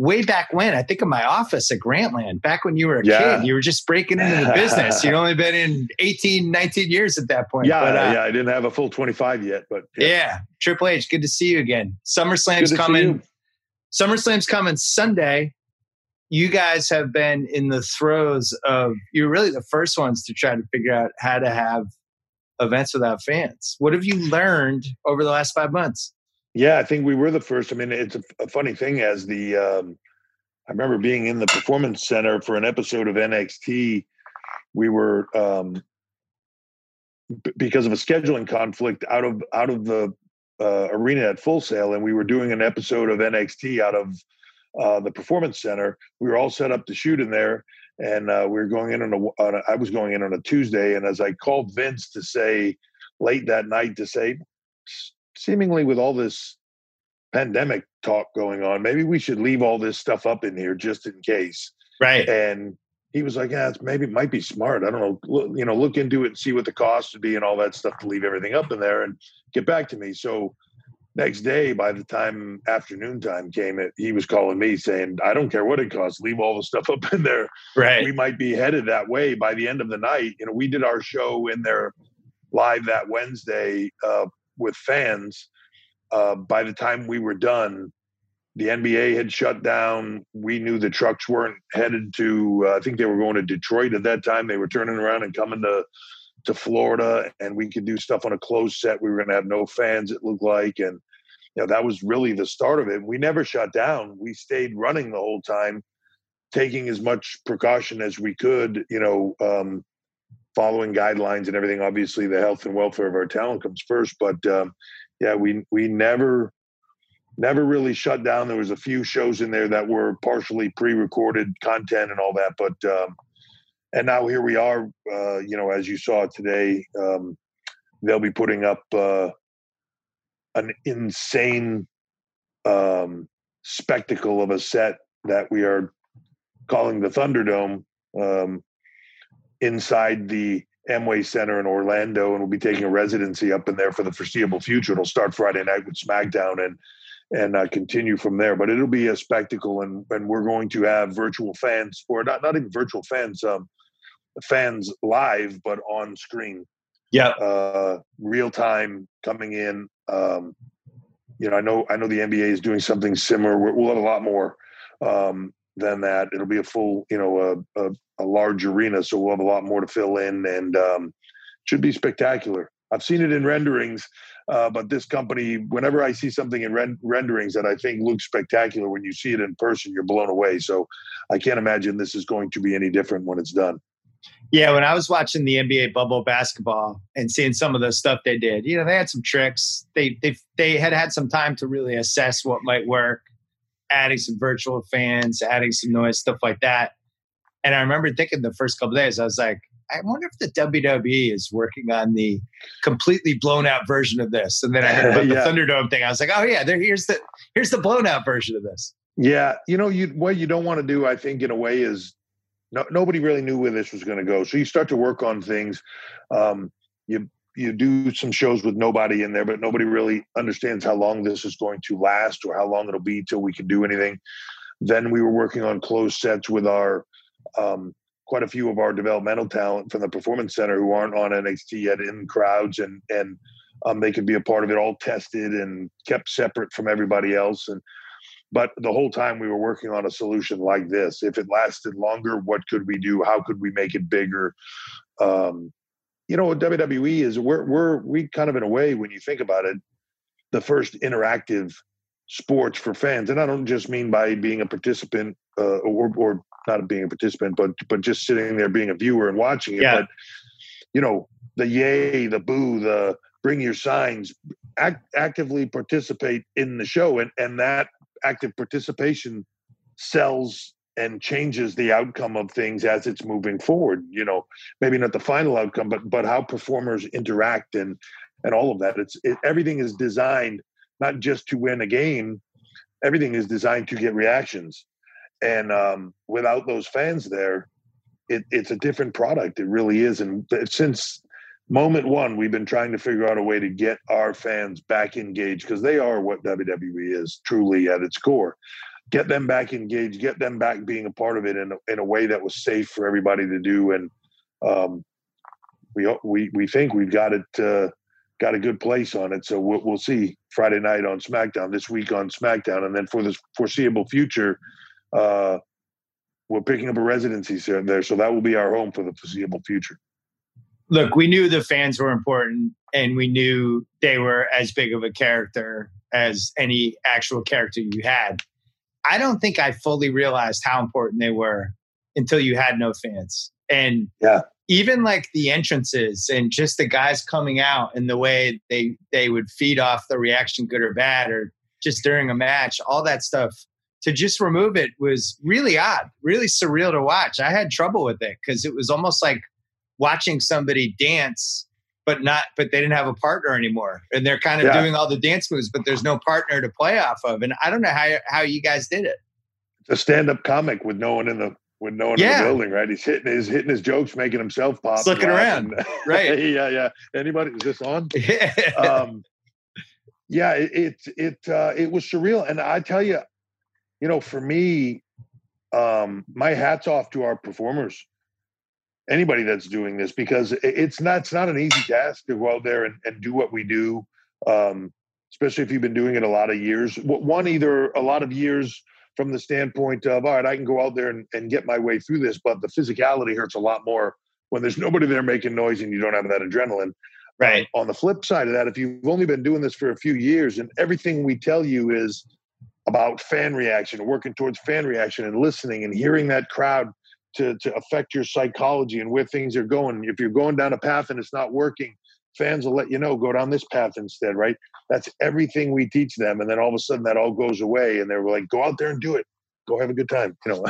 C: way back when, I think in my office at Grantland, back when you were a
D: Yeah.
C: kid. You were just breaking into the business. You'd only been in 18, 19 years at that point.
D: Yeah,
C: But, uh,
D: yeah. I didn't have a full 25 yet, but
C: yeah. Triple H, good to see you again. SummerSlam's coming. SummerSlam's coming Sunday. You guys have been in the throes of, you're really the first ones to try to figure out how to have events without fans. What have you learned over the last five months?
D: Yeah, I think we were the first. I mean, it's a, a funny thing as the um, I remember being in the performance center for an episode of NXT. We were um, b- because of a scheduling conflict out of out of the uh, arena at Full Sail, and we were doing an episode of NXT out of uh, the performance center. We were all set up to shoot in there, and uh, we were going in on a, on a. I was going in on a Tuesday, and as I called Vince to say late that night to say, "S- seemingly with all this pandemic talk going on, maybe we should leave all this stuff up in here just in case.
C: Right.
D: And he was like, "Yeah, it's maybe it might be smart. I don't know. Look, you know, look into it and see what the cost would be and all that stuff to leave everything up in there and get back to me." So next day, by the time afternoon time came, it he was calling me saying, "I don't care what it costs. Leave all the stuff [LAUGHS] up in there.
C: Right.
D: We might be headed that way by the end of the night." You know, we did our show in there live that Wednesday uh, with fans. Uh, by the time we were done, the NBA had shut down. We knew the trucks weren't headed to. Uh, I think they were going to Detroit at that time. They were turning around and coming to to Florida, and we could do stuff on a closed set. We were going to have no fans. It looked like, and you know that was really the start of it. We never shut down. We stayed running the whole time, taking as much precaution as we could. You know, um, following guidelines and everything. Obviously, the health and welfare of our talent comes first, but um, yeah, we we never never really shut down. There was a few shows in there that were partially pre-recorded content and all that, but um, and now here we are. Uh, you know, as you saw today, um, they'll be putting up uh, an insane um, spectacle of a set that we are calling the Thunderdome um, inside the Amway Center in Orlando, and we'll be taking a residency up in there for the foreseeable future. It'll start Friday night with SmackDown, and and uh, continue from there. But it'll be a spectacle, and and we're going to have virtual fans, or not not even virtual fans, um, fans live, but on screen.
C: Yeah,
D: uh, real time coming in. Um, you know, I know I know the NBA is doing something similar. We'll have a lot more um, than that. It'll be a full, you know, a, a, a, large arena, so we'll have a lot more to fill in, and um, should be spectacular. I've seen it in renderings uh, but this company, whenever I see something in ren- renderings that I think looks spectacular, when you see it in person, you're blown away. So I can't imagine this is going to be any different when it's done.
C: Yeah, when I was watching the NBA bubble basketball and seeing some of the stuff they did, you know, they had some tricks. They they they had had some time to really assess what might work, adding some virtual fans, adding some noise, stuff like that. And I remember thinking the first couple days, I was like, I wonder if the WWE is working on the completely blown out version of this. And then I heard about [LAUGHS] yeah. the Thunderdome thing. I was like, oh yeah, there, here's the here's the blown out version of this.
D: Yeah, you know, you what you don't want to do, I think, in a way, is no, nobody really knew where this was going to go. So you start to work on things. Um, you you do some shows with nobody in there, but nobody really understands how long this is going to last or how long it'll be till we can do anything. Then we were working on closed sets with our um, quite a few of our developmental talent from the performance center who aren't on NXT yet in crowds and and um, they could be a part of it all tested and kept separate from everybody else. And but the whole time we were working on a solution like this if it lasted longer what could we do? How could we make it bigger? Um, you know wwe is we're we're we kind of in a way when you think about it the first interactive sports for fans. And i don't just mean by being a participant uh, or, or not being a participant, but but just sitting there being a viewer and watching it. Yeah. But you know, the yay, the boo, the bring your signs, act, actively participate in the show, and and that active participation sells and changes the outcome of things as it's moving forward. You know, maybe not the final outcome, but but how performers interact and and all of that. It's it, everything is designed not just to win a game. Everything is designed to get reactions and um, without those fans there, it, it's a different product. It really is. And since moment one, we've been trying to figure out a way to get our fans back engaged because they are what WWE is truly at its core. Get them back engaged, get them back being a part of it in a, in a way that was safe for everybody to do. And um, we we we think we've got it uh, got a good place on it. So we'll, we'll see Friday night on SmackDown, this week on SmackDown, and then for the foreseeable future uh, we're picking up a residency there, so that will be our home for the foreseeable future.
C: Look, we knew the fans were important, and we knew they were as big of a character as any actual character you had. I don't think I fully realized how important they were until you had no fans. And
D: yeah,
C: even like the entrances and just the guys coming out and the way they they would feed off the reaction, good or bad, or just during a match, all that stuff to just remove it was really odd, really surreal to watch. I had trouble with it because it was almost like watching somebody dance, but not, but they didn't have a partner anymore, and they're kind of yeah. doing all the dance moves, but there's no partner to play off of. And I don't know how how you guys did it.
D: It's a stand-up comic with no one in the with no one yeah. in the building, right? He's hitting his hitting his jokes, making himself pop,
C: looking around, [LAUGHS] right?
D: yeah, yeah. Anybody? Is this on? [LAUGHS] um, yeah, it it it, uh, it was surreal, and I tell you, you know, for me, um, my hats off to our performers. Anybody that's doing this because it's not it's not an easy task to go out there and, and do what we do. Um, especially if you've been doing it a lot of years. One, either a lot of years from the standpoint of, all right, I can go out there and, and get my way through this, but the physicality hurts a lot more when there's nobody there making noise and you don't have that adrenaline.
C: Right.
D: On the flip side of that, if you've only been doing this for a few years and everything we tell you is about fan reaction, working towards fan reaction and listening and hearing that crowd to, to affect your psychology and where things are going. If you're going down a path and it's not working, fans will let you know, go down this path instead, right? That's everything we teach them. And then all of a sudden that all goes away and they're like, go out there and do it. Go have a good time. You know,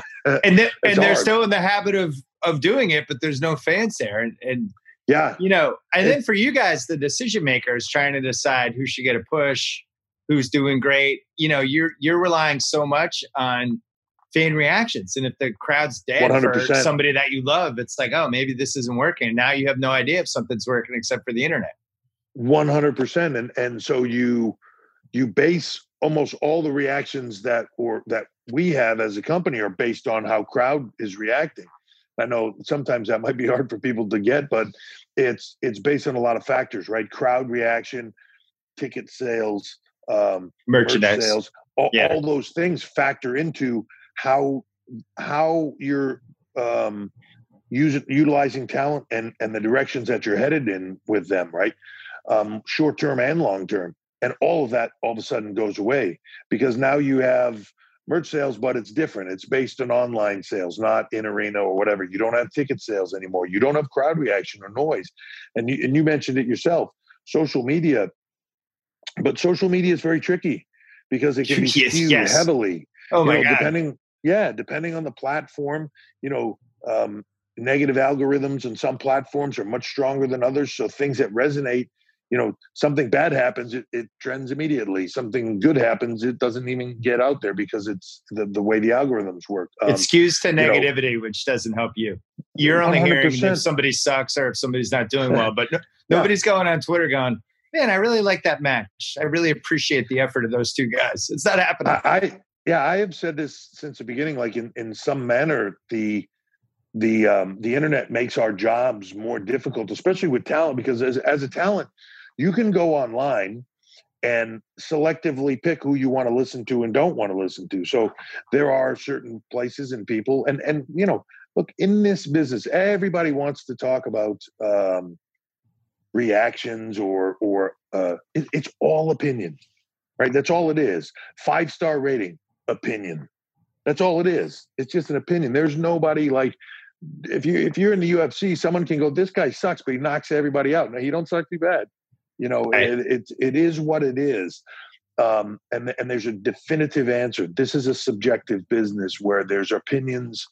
C: and, [LAUGHS] they, and they're still in the habit of, of doing it, but there's no fans there. And, and
D: yeah,
C: you know, and then for you guys, the decision makers trying to decide who should get a push, who's doing great, you know, you're, you're relying so much on fan reactions. And if the crowd's dead 100%. for somebody that you love, it's like, oh, maybe this isn't working. Now you have no idea if something's working except for the internet.
D: One hundred percent. And and so you you base almost all the reactions that or that we have as a company are based on how crowd is reacting. I know sometimes that might be hard for people to get, but it's it's based on a lot of factors, right? Crowd reaction, ticket sales, um,
C: merchandise
D: sales, all, yeah. all those things factor into how how you're um, using utilizing talent and and the directions that you're headed in with them, right? Um, short term and long term, and all of that all of a sudden goes away because now you have merch sales, but it's different. It's based on online sales, not in arena or whatever. You don't have ticket sales anymore. You don't have crowd reaction or noise, and you and you mentioned it yourself. Social media, but social media is very tricky because it can be yes, skewed yes. heavily.
C: Oh my know,
D: god! Depending yeah, depending on the platform, you know, um, negative algorithms and some platforms are much stronger than others. So things that resonate, you know, something bad happens, it, it trends immediately. Something good happens, it doesn't even get out there because it's the, the way the algorithms work.
C: Um, it skews to negativity, you know, which doesn't help you. You're only 100%. hearing if somebody sucks or if somebody's not doing [LAUGHS] well, but no, nobody's going on Twitter going, man, I really like that match. I really appreciate the effort of those two guys. It's not happening.
D: I, yeah, I have said this since the beginning. Like in, in some manner, the the um, the internet makes our jobs more difficult, especially with talent, because as as a talent, you can go online and selectively pick who you want to listen to and don't want to listen to. So there are certain places and people, and and you know, look in this business, everybody wants to talk about um, reactions or or uh, it, it's all opinion, right? That's all it is. Five star rating opinion. That's all it is. It's just an opinion. There's nobody like if you if you're in the UFC, someone can go, "This guy sucks," but he knocks everybody out. No, he don't suck too bad. You know, right. it, it, it is what it is. Um, and and there's a definitive answer. This is a subjective business where there's opinions,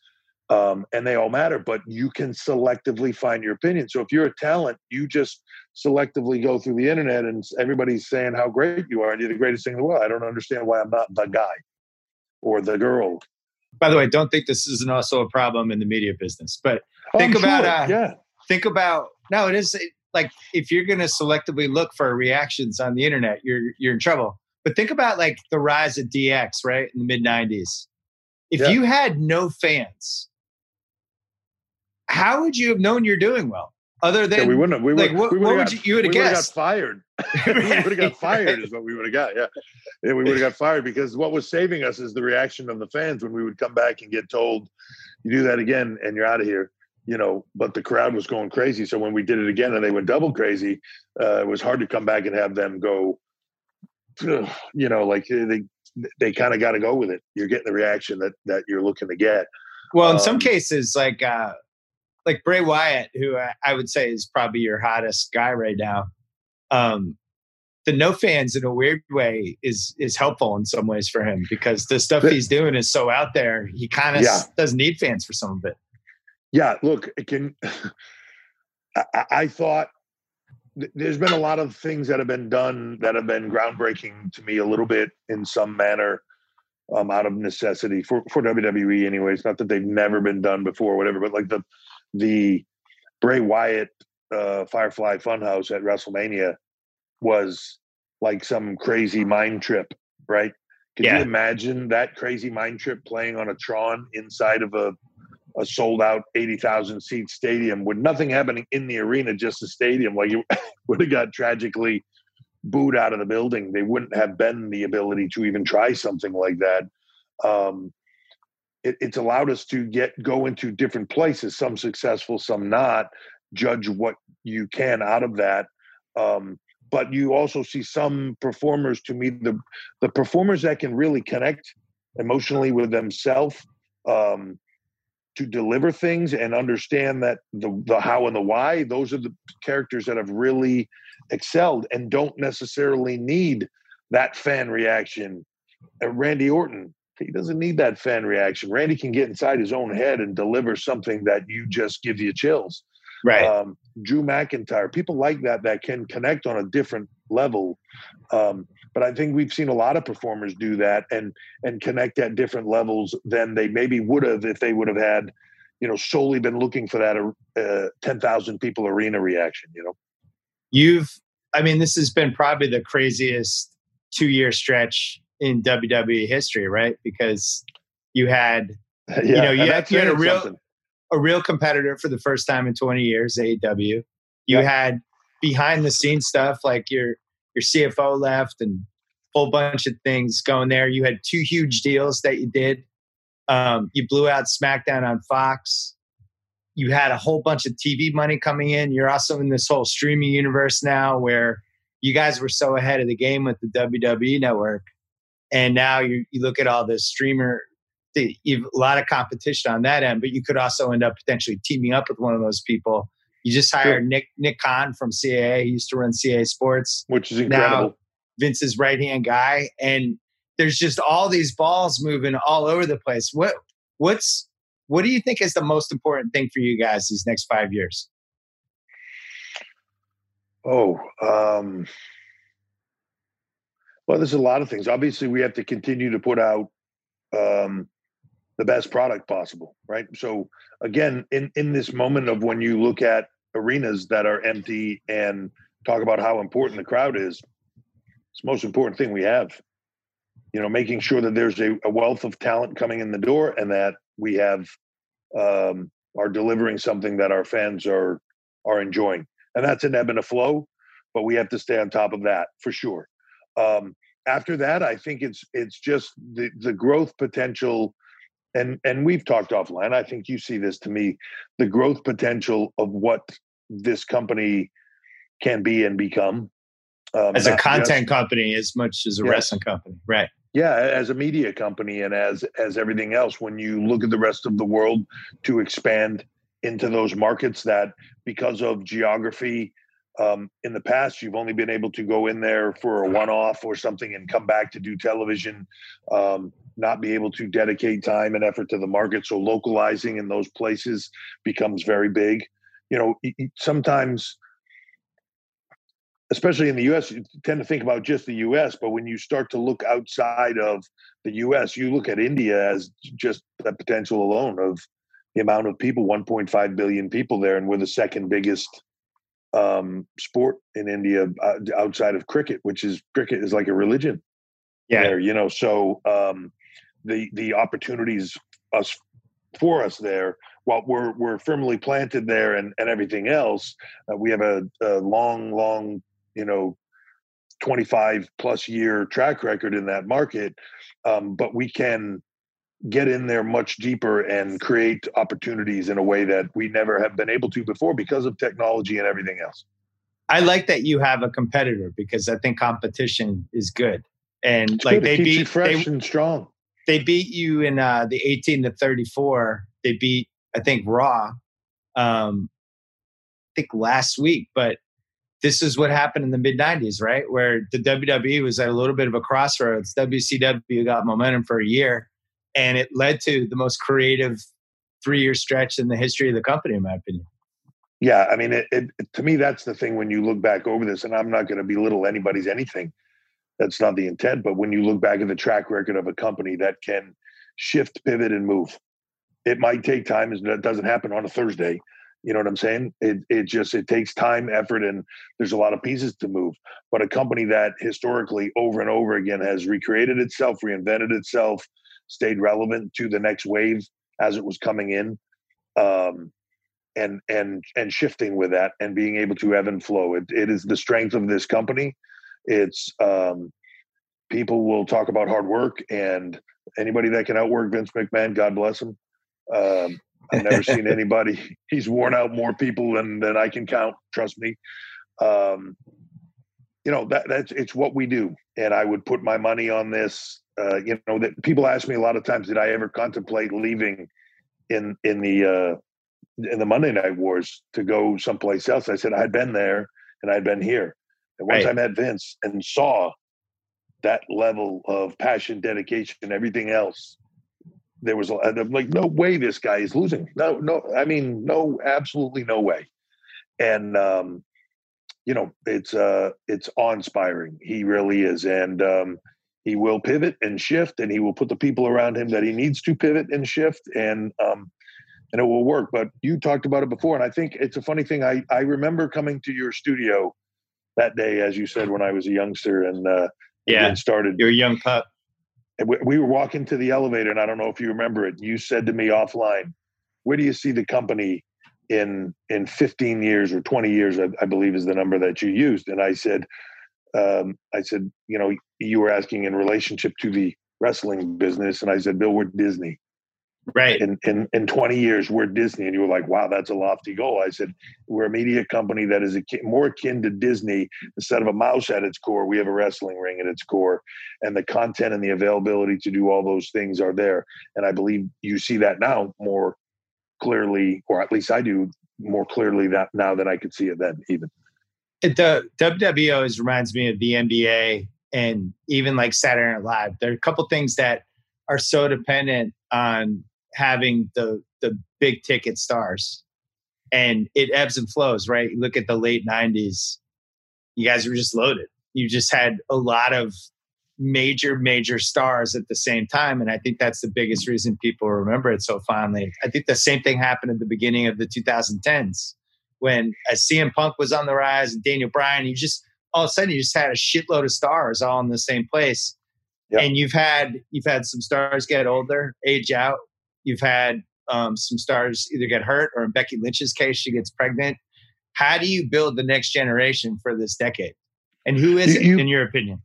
D: um, and they all matter. But you can selectively find your opinion. So if you're a talent, you just selectively go through the internet, and everybody's saying how great you are, and you're the greatest thing in the world. I don't understand why I'm not the guy or the girl.
C: By the way, don't think this isn't also a problem in the media business, but oh, think about
D: sure. uh, yeah.
C: Think about no, it is like if you're going to selectively look for reactions on the internet, you're you're in trouble. But think about like the rise of DX, right in the mid '90s. If yeah. you had no fans, how would you have known you're doing well? Other than
D: yeah, we wouldn't have. We
C: like, what,
D: we
C: what would you, you would have guessed?
D: got fired. [LAUGHS] [LAUGHS] we would have got fired is what we would have got. Yeah, yeah we would have got [LAUGHS] fired because what was saving us is the reaction of the fans when we would come back and get told, "You do that again, and you're out of here." You know, but the crowd was going crazy. So when we did it again and they went double crazy, uh, it was hard to come back and have them go. You know, like they they kind of got to go with it. You're getting the reaction that that you're looking to get.
C: Well, in um, some cases, like uh, like Bray Wyatt, who I, I would say is probably your hottest guy right now. Um, the no fans in a weird way is is helpful in some ways for him because the stuff he's doing is so out there. He kind of yeah. doesn't need fans for some of it.
D: Yeah, look, it can. [SIGHS] I, I thought there's been a lot of things that have been done that have been groundbreaking to me a little bit in some manner um, out of necessity for, for WWE anyways. Not that they've never been done before, whatever, but like the the Bray Wyatt uh, Firefly Funhouse at WrestleMania was like some crazy mind trip, right? Can yeah. you imagine that crazy mind trip playing on a Tron inside of a a sold out 80,000 seat stadium with nothing happening in the arena, just the stadium? Like you [LAUGHS] would have got tragically booed out of the building. They wouldn't have been the ability to even try something like that. Um, it, it's allowed us to get go into different places, some successful, some not. Judge what you can out of that. Um, but you also see some performers to me the the performers that can really connect emotionally with themselves um, to deliver things and understand that the the how and the why those are the characters that have really excelled and don't necessarily need that fan reaction uh, randy orton he doesn't need that fan reaction randy can get inside his own head and deliver something that you just give you chills
C: Right.
D: um, Drew McIntyre, people like that that can connect on a different level. Um, but I think we've seen a lot of performers do that and and connect at different levels than they maybe would have if they would have had, you know, solely been looking for that uh, ten thousand people arena reaction. You know,
C: You've, I mean, this has been probably the craziest two year stretch in WWE history, right? Because you had [LAUGHS]
D: yeah,
C: know, you had- you had a real-
D: something.
C: a real competitor for the first time in 20 years, AEW. You had behind the scenes stuff like your your CFO left and a whole bunch of things going there. You had two huge deals that you did. Um, you blew out SmackDown on Fox. You had a whole bunch of TV money coming in. You're also in this whole streaming universe now where you guys were so ahead of the game with the WWE network. And now you, you look at all this streamer the, you've a lot of competition on that end, but you could also end up potentially teaming up with one of those people. You just hired Nick Nick Khan from CAA. He used to run CAA Sports.
D: which is incredible.
C: Now Vince's right hand guy, and there's just all these balls moving all over the place. What what's what do you think is the most important thing for you guys these next five years?
D: Oh, um, well, there's a lot of things. Obviously, we have to continue to put out um, the best product possible, right? So, again, in in this moment of when you look at arenas that are empty and talk about how important the crowd is, it's the most important thing we have. You know, making sure that there's a, a wealth of talent coming in the door and that we have um, are delivering something that our fans are are enjoying and that's an ebb and a flow but we have to stay on top of that for sure um, after that i think it's it's just the the growth potential and and we've talked offline i think you see this to me the growth potential of what this company can be and become um,
C: As a content
D: just-
C: company, as much as a
D: Yes.
C: wrestling company, right?
D: yeah as a media company and as as everything else when you look at the rest of the world to expand into those markets that because of geography um, in the past you've only been able to go in there for a one-off or something and come back to do television um, not be able to dedicate time and effort to the market. So localizing in those places becomes very big. You know sometimes especially in the US, you tend to think about just the US, but when you start to look outside of the US, you look at India as just the potential alone of the amount of people 1.5 billion people there, and we're the second biggest um, sport in India uh, outside of cricket, which is cricket is like a religion
C: Yeah.
D: there, you know. So um, the the opportunities us for us there, while we're we're firmly planted there and and everything else, uh, we have a, a long, long, you know, twenty five plus year track record in that market. Um, but we can get in there much deeper and create opportunities in a way that we never have been able to before because of technology and everything else.
C: I like that you have a competitor because I think competition is good. And
D: It's
C: like
D: good.
C: They
D: keeps you
C: beat
D: fresh
C: they,
D: and strong.
C: they beat you in uh, the 18 to 34. They beat I think Raw um I think last week, but this is what happened in the mid 90s, right? Where the WWE was at a little bit of a crossroads. WCW got momentum for a year and it led to the most creative three year stretch in the history of the company, in my opinion.
D: Yeah, I mean, it, it, to me, that's the thing when you look back over this, and I'm not going to belittle anybody's anything. That's not the intent. But when you look back at the track record of a company that can shift, pivot, and move, it might take time. It doesn't happen on a Thursday. You know what I'm saying? It it just it takes time, effort, and there's a lot of pieces to move. But a company that historically over and over again has recreated itself, reinvented itself, stayed relevant to the next wave as it was coming in. Um, and and and shifting with that and being able to ebb and flow. It, it is the strength of this company. It's um, people will talk about hard work and anybody that can outwork Vince McMahon, God bless him. Um, I've never seen [LAUGHS] anybody. He's worn out more people than than I can count. Trust me. Um, you know that that's it's what we do, and I would put my money on this. Uh, you know that people ask me a lot of times, did I ever contemplate leaving in in the uh, in the Monday Night Wars to go someplace else? I said I'd been there and I'd been here. And once
C: Right.
D: I met Vince and saw that level of passion, dedication, everything else, there was I'm like, no way, this guy is losing. No, no, I mean, no, absolutely no way. And um, you know, it's uh, it's awe-inspiring. He really is, and um, he will pivot and shift, and he will put the people around him that he needs to pivot and shift, and um, and it will work. But you talked about it before, and I think it's a funny thing. I I remember coming to your studio that day, as you said, when I was a youngster, and uh,
C: Yeah,
D: it started.
C: you're a young pup.
D: And we, we were walking to the elevator, and I don't know if you remember it. You said to me offline, "Where do you see the company in in 15 years or 20 years?" I, I believe is the number that you used. And I said, um, "I said, you know, you were asking in relationship to the wrestling business, and I said, Bill, we're Disney.
C: Right.
D: In in in 20 years, we're Disney." And you were like, "Wow, that's a lofty goal." I said, "We're a media company that is akin, more akin to Disney. Instead of a mouse at its core, we have a wrestling ring at its core." and the content and the availability to do all those things are there. And I believe you see that now more clearly, or at least I do more clearly that now than I could see it then. Even
C: the WWE always reminds me of the NBA and even like Saturday Night Live. There are a couple things that are so dependent on having the the big ticket stars, and it ebbs and flows. Right? Look at the late '90s. You guys were just loaded. You just had a lot of major major stars at the same time and i think that's the biggest reason people remember it so fondly i think the same thing happened at the beginning of the 2010s when as CM Punk was on the rise and Daniel Bryan, you just all of a sudden you just had a shitload of stars all in the same place.
D: Yep.
C: And you've had you've had some stars get older, age out. You've had um, some stars either get hurt or in Becky Lynch's case, she gets pregnant. How do you build the next generation for this decade? And who is
D: You-
C: it, in your opinion?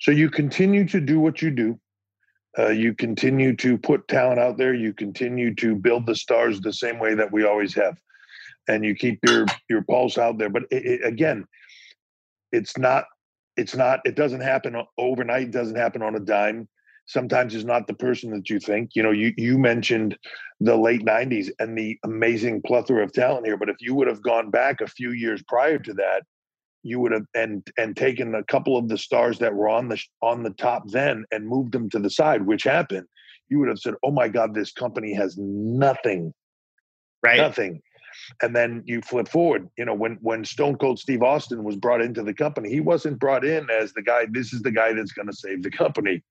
D: so you continue to do what you do. Uh, you continue to put talent out there. You continue to build the stars the same way that we always have, and you keep your your pulse out there. But it, it, again, it's not it's not it doesn't happen overnight. It doesn't happen on a dime. Sometimes it's not the person that you think. You know, you you mentioned the late '90s and the amazing plethora of talent here. But if you would have gone back a few years prior to that, you would have and and taken a couple of the stars that were on the on the top then and moved them to the side, which happened. You would have said, "Oh my God, this company has nothing,
C: Right?
D: nothing." And then you flip forward. You know, when when Stone Cold Steve Austin was brought into the company, he wasn't brought in as the guy. This is the guy that's going to save the company.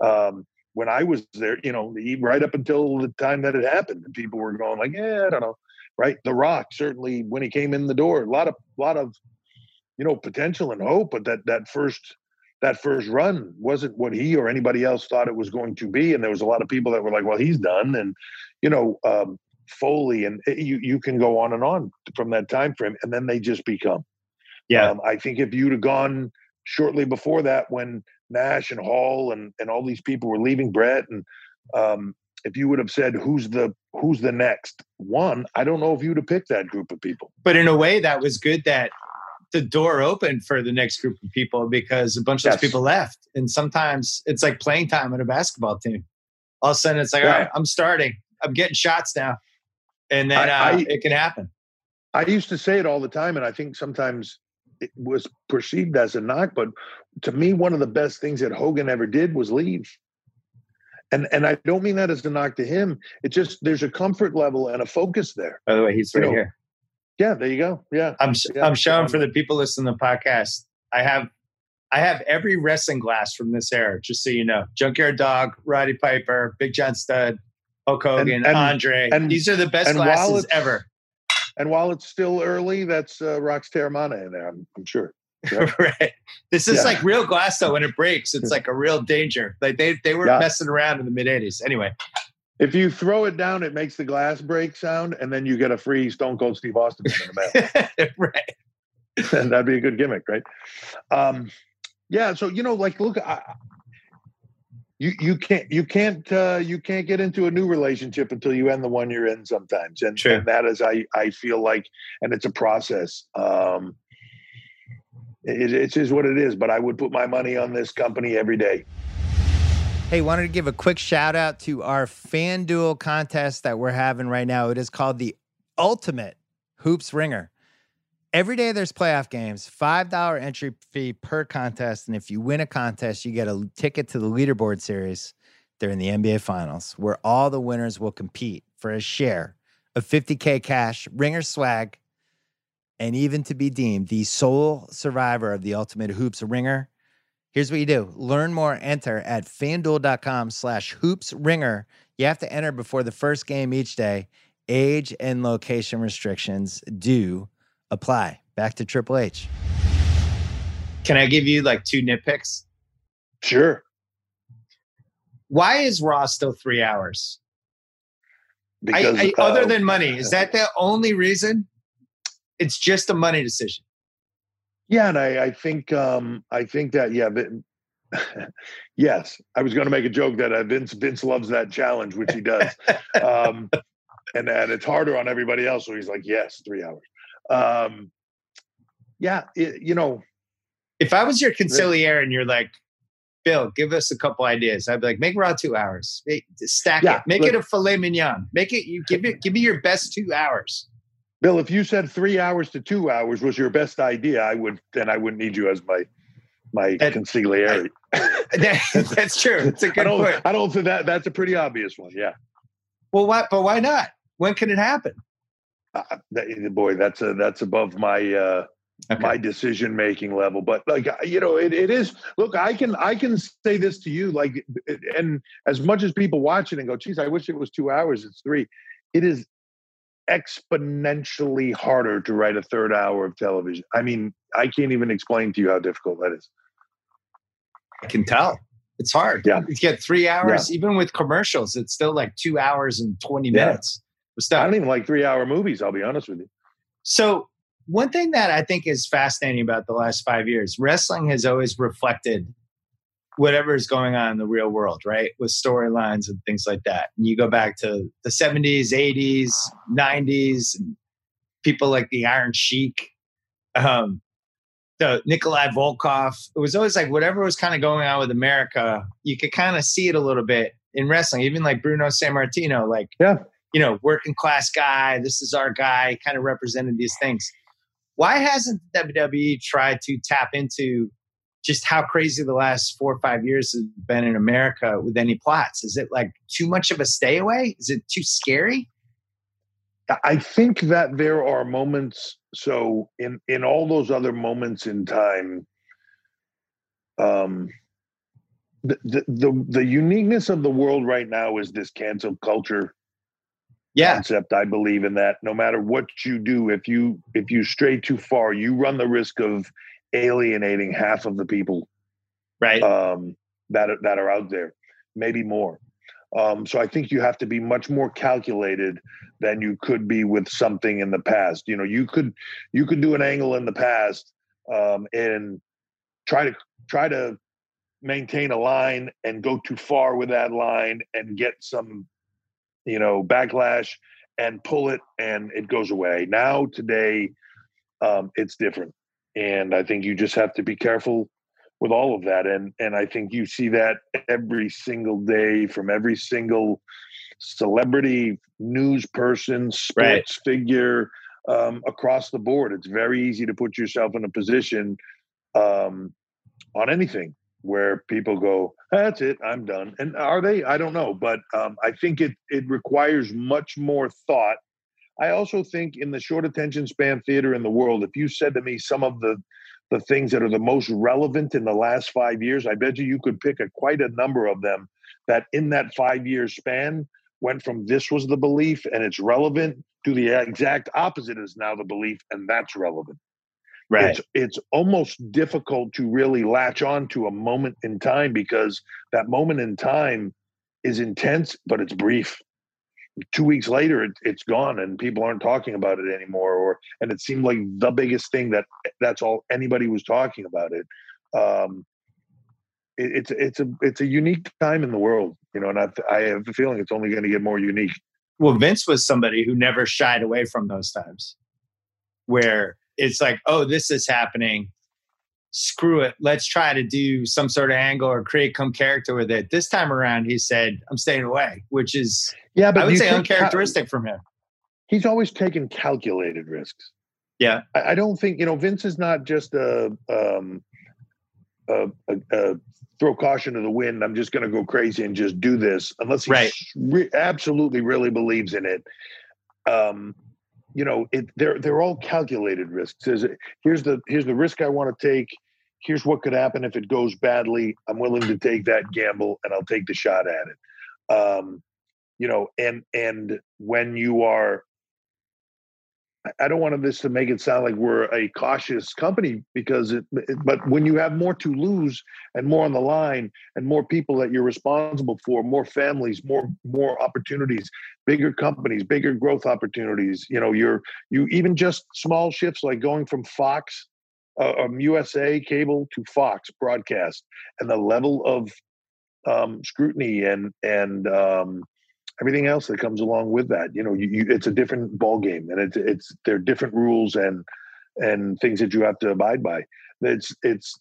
D: Um, when I was there, you know, right up until the time that it happened, people were going like, "Yeah, I don't know." Right? The Rock certainly when he came in the door, a lot of lot of you know potential and hope but that that first that first run wasn't what he or anybody else thought it was going to be and there was a lot of people that were like well he's done and you know um foley and eh, you you can go on and on from that time frame and then they just become
C: Yeah.
D: um, i think if you'd have gone shortly before that when nash and hall and and all these people were leaving bret and um if you would have said who's the who's the next one i don't know if you'd have picked that group of people
C: But in a way, that was good that the door opened for the next group of people because a bunch of
D: Yes.
C: those people left. And sometimes it's like playing time on a basketball team. All of a sudden, it's like,
D: Yeah.
C: all right, I'm starting. I'm getting shots now. And then
D: I-
C: uh,
D: I-
C: it can happen.
D: I used to say it all the time, and I think sometimes it was perceived as a knock. But to me, one of the best things that Hogan ever did was leave. And and I don't mean that as a knock to him. It just there's a comfort level and a focus there.
C: By the way, he's
D: You
C: right
D: know,
C: here.
D: Yeah, there you go. Yeah,
C: I'm
D: yeah,
C: I'm showing
D: um,
C: for the people listening to the podcast. I have I have every wrestling glass from this era, just so you know. Junkyard Dog, Roddy Piper, Big John Studd, Hulk Hogan,
D: and-
C: Andre.
D: and-
C: These are the best
D: and
C: glasses ever.
D: and while it's still early, that's uh, Rox Terramana in there. I'm, I'm sure. [LAUGHS]
C: right. This is
D: Yeah.
C: like real glass though. When it breaks, it's like a real danger. Like they they were
D: Yeah.
C: messing around in the mid '80s. Anyway,
D: If you throw it down, it makes the glass break sound, and then you get a free Stone Cold Steve Austin in the mail. [LAUGHS]
C: right.
D: And [LAUGHS] that'd be a good gimmick, right? Um, Yeah, so you know, like, look, I, you you can't you can't uh, you can't get into a new relationship until you end the one you're in sometimes, and,
C: True.
D: and that is I I feel like, and it's a process. Um, it, it is what it is, but I would put my money on this company every day.
A: Hey, wanted to give a quick shout out to our FanDuel contest that we're having right now. It is called the Ultimate Hoops Ringer. Every day there's playoff games, $5 entry fee per contest. And if you win a contest, you get a ticket to the leaderboard series during the NBA Finals, where all the winners will compete for a share of 50K cash, ringer swag, and even to be deemed the sole survivor of the Ultimate Hoops Ringer. Here's what you do. Learn more, enter at fanduel.com slash hoops ringer. You have to enter before the first game each day. Age and location restrictions do apply. Back to Triple H.
C: Can I give you like two nitpicks?
D: Sure,
C: Why is Raw still three hours?
D: Because
C: I, other
D: uh,
C: than money, is that the only reason? It's just a money decision.
D: Yeah, and I, I think um, I think that yeah, Vin- [LAUGHS] yes. I was going to make a joke that uh, Vince Vince loves that challenge, which he does, [LAUGHS] um, and and it's harder on everybody else. So he's like, yes, three hours. Um, yeah, it, you know,
C: If I was your consigliere and you're like, Bill, give us a couple ideas, I'd be like, make Raw two hours. Make, stack
D: Yeah,
C: it. Make
D: look-
C: it a filet mignon. Make it. You give it. Give me your best two hours.
D: Bill, if you said three hours to two hours was your best idea, I would then I wouldn't need you as my my
C: That-
D: consigliere. [LAUGHS]
C: That- that's true. It's a [LAUGHS] good
D: don't
C: point.
D: I don't think that that's a pretty obvious one. Yeah.
C: Well, why? But why not? When can it happen?
D: Uh, that, boy, that's a that's above my uh
C: Okay.
D: my decision making level but like uh, you know it, it is look i can i can say this to you like and as much as people watch it and go geez i wish it was two hours it's three it is exponentially harder to write a third hour of television i mean i can't even explain to you how difficult that is
C: I can tell. It's hard.
D: Yeah.
C: You get three hours, even with commercials, it's still like two hours and 20
D: Yeah.
C: minutes. Of
D: i don't even like three hour movies i'll be honest with you
C: So, one thing that I think is fascinating about the last five years, wrestling has always reflected whatever is going on in the real world, right? With storylines and things like that. And you go back to the 70s, 80s, 90s, and people like the Iron Sheik, um, the Nikolai Volkov. It was always like whatever was kind of going on with America, you could kind of see it a little bit in wrestling, even like Bruno Sammartino, like,
D: Yeah.
C: You know, working class guy, this is our guy, kind of represented these things. Why hasn't WWE tried to tap into just how crazy the last four or five years has been in America with any plots? Is it like too much of a stay away? Is it too scary?
D: I think that there are moments. So in in all those other moments in time, um, the the the, the uniqueness of the world right now is this cancel culture
C: Yeah,
D: concept. I believe in that. No matter what you do, if you if you stray too far, you run the risk of alienating half of the people
C: right.
D: um, that are, that are out there, maybe more. Um, so I think you have to be much more calculated than you could be with something in the past. You know, you could you could do an angle in the past um, and try to try to maintain a line and go too far with that line and get some you know backlash and pull it and it goes away. Now today um, it's different, and I think you just have to be careful with all of that and and i think you see that every single day from every single celebrity news person sports
C: Right.
D: figure um, across the board it's very easy to put yourself in a position um, on anything where people go that's it i'm done and are they i don't know but um, i think it it requires much more thought i also think in the short attention span theater in the world if you said to me some of the the things that are the most relevant in the last five years. I bet you you could pick a quite a number of them that in that five year span went from this was the belief and it's relevant to the exact opposite is now the belief and that's relevant.
C: Right.
D: It's it's almost difficult to really latch on to a moment in time because that moment in time is intense, but it's brief. Two weeks later, it, it's gone, and people aren't talking about it anymore. Or and it seemed like the biggest thing that that's all anybody was talking about it. Um, it, it's it's a it's a unique time in the world, you know, and I, I have a feeling it's only going to get more unique.
C: Well, Vince was somebody who never shied away from those times, where it's like, oh, this is happening. Screw it. Let's try to do some sort of angle or create some character with it. This time around, he said, "I'm staying away," which is,
D: Yeah, but
C: I would say, uncharacteristic from him.
D: He's always taken calculated risks.
C: Yeah.
D: I, I don't think you know Vince is not just a um, a, a, a throw caution to the wind. I'm just going to go crazy and just do this unless he
C: Right.
D: re- absolutely really believes in it. Um, you know, it they're they're all calculated risks. A- here's the here's the risk I want to take. Here's what could happen if it goes badly. I'm willing to take that gamble and I'll take the shot at it. Um, you know, and and when you are I- don't want this to make it sound like we're a cautious company because it, it- but when you have more to lose and more on the line and more people that you're responsible for, more families, more more opportunities, bigger companies, bigger growth opportunities, you know, you're you even just small shifts like going from Fox uh, um, USA cable to Fox broadcast and the level of um, scrutiny and and um, everything else that comes along with that. You know, you, you, it's a different ball game, and it's it's there are different rules and and things that you have to abide by. It's it's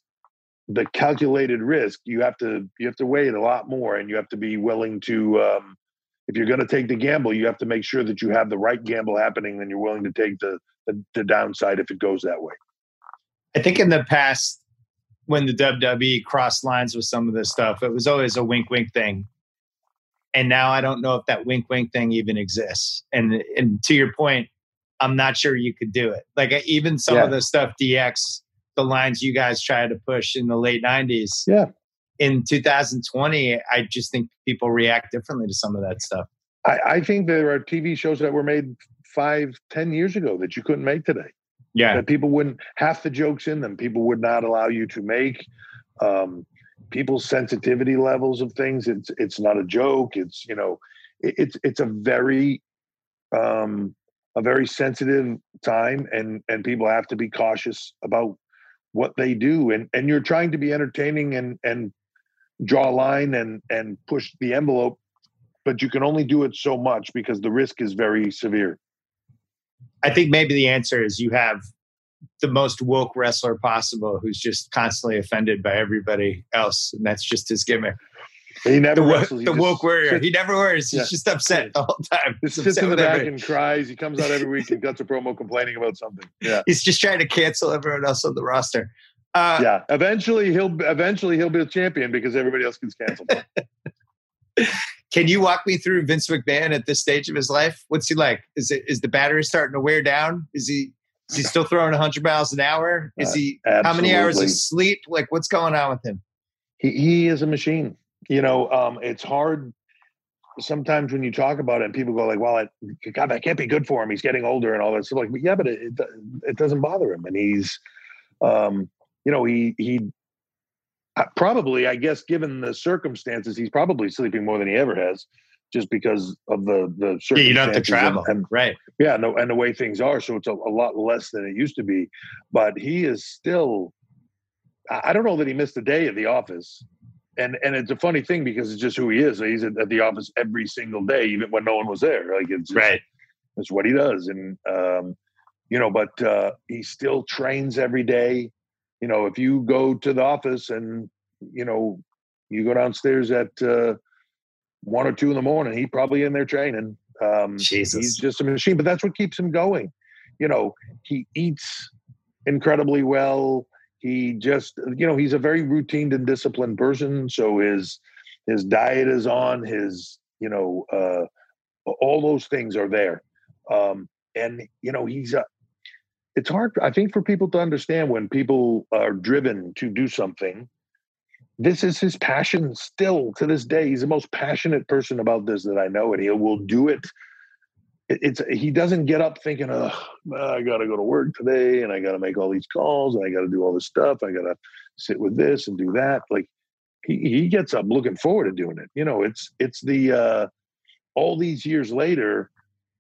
D: the calculated risk. You have to you have to weigh it a lot more, and you have to be willing to. Um, if you're going to take the gamble, you have to make sure that you have the right gamble happening, and you're willing to take the, the the downside if it goes that way.
C: I think in the past, when the WWE crossed lines with some of this stuff, it was always a wink, wink thing. And now I don't know if that wink, wink thing even exists. And and to your point, I'm not sure you could do it. Like even some of the stuff DX, the lines you guys tried to push in the late '90s.
D: Yeah.
C: In 2020, I just think people react differently to some of that stuff.
D: I, I think there are TV shows that were made five, ten years ago that you couldn't make today.
C: Yeah.
D: that people wouldn't half the jokes in them people would not allow you to make um, people's sensitivity levels of things it's it's not a joke it's you know it, it's it's a very um a very sensitive time and and people have to be cautious about what they do and and you're trying to be entertaining and and draw a line and and push the envelope but you can only do it so much because the risk is very severe.
C: I think maybe the answer is you have the most woke wrestler possible who's just constantly offended by everybody else. And that's just his gimmick.
D: he never
C: The,
D: wrestles he
C: the woke warrior.
D: sits-
C: He never worries. He's
D: Yeah.
C: just upset the whole time.
D: He
C: He's
D: sits in the back
C: everybody.
D: and cries. He comes out every week and cuts a promo complaining about something. Yeah,
C: He's just trying to cancel everyone else on the roster. Uh,
D: yeah. Eventually, he'll eventually he'll be a champion because everybody else gets canceled. [LAUGHS]
C: Can you walk me through Vince McMahon at this stage of his life? What's he like? Is it is the battery starting to wear down? Is he is he still throwing 100 miles an hour? Is
D: Uh,
C: he how many hours of sleep? Like what's going on with him?
D: he he is a machine. You know, um, it's hard sometimes when you talk about it and people go like, "Well, it, God, that can't be good for him. He's getting older and all that." stuff. like, but yeah, but it, it it doesn't bother him, and he's, um, you know, he he uh, probably, I guess, given the circumstances, he's probably sleeping more than he ever has, just because of the the circumstances.
C: Yeah, you don't have to
D: and-
C: travel.
D: and
C: right.
D: yeah no and the way things are so it's a, a lot less than it used to be but he is still i I don't know that he missed a day at the office and and it's a funny thing because it's just who he is he's at, at the office every single day even when no one was there like it's just,
C: Right.
D: it's what he does and um you know but uh he still trains every day you know if you go to the office and you know you go downstairs at uh one or two in the morning he probably in there training. Um
C: Jesus.
D: he's just a machine but that's what keeps him going. You know he eats incredibly well. He just you know he's a very routine and disciplined person. So his his diet is on his you know uh all those things are there. Um and you know he's a it's hard i think for people to understand when people are driven to do something this is his passion still to this day he's the most passionate person about this that i know and he will do it it- it's he doesn't get up thinking, "Oh, I got to go to work today, and I got to make all these calls, and I got to do all this stuff. I got to sit with this and do that." Like he he gets up looking forward to doing it. You know, it's it's the uh, all these years later,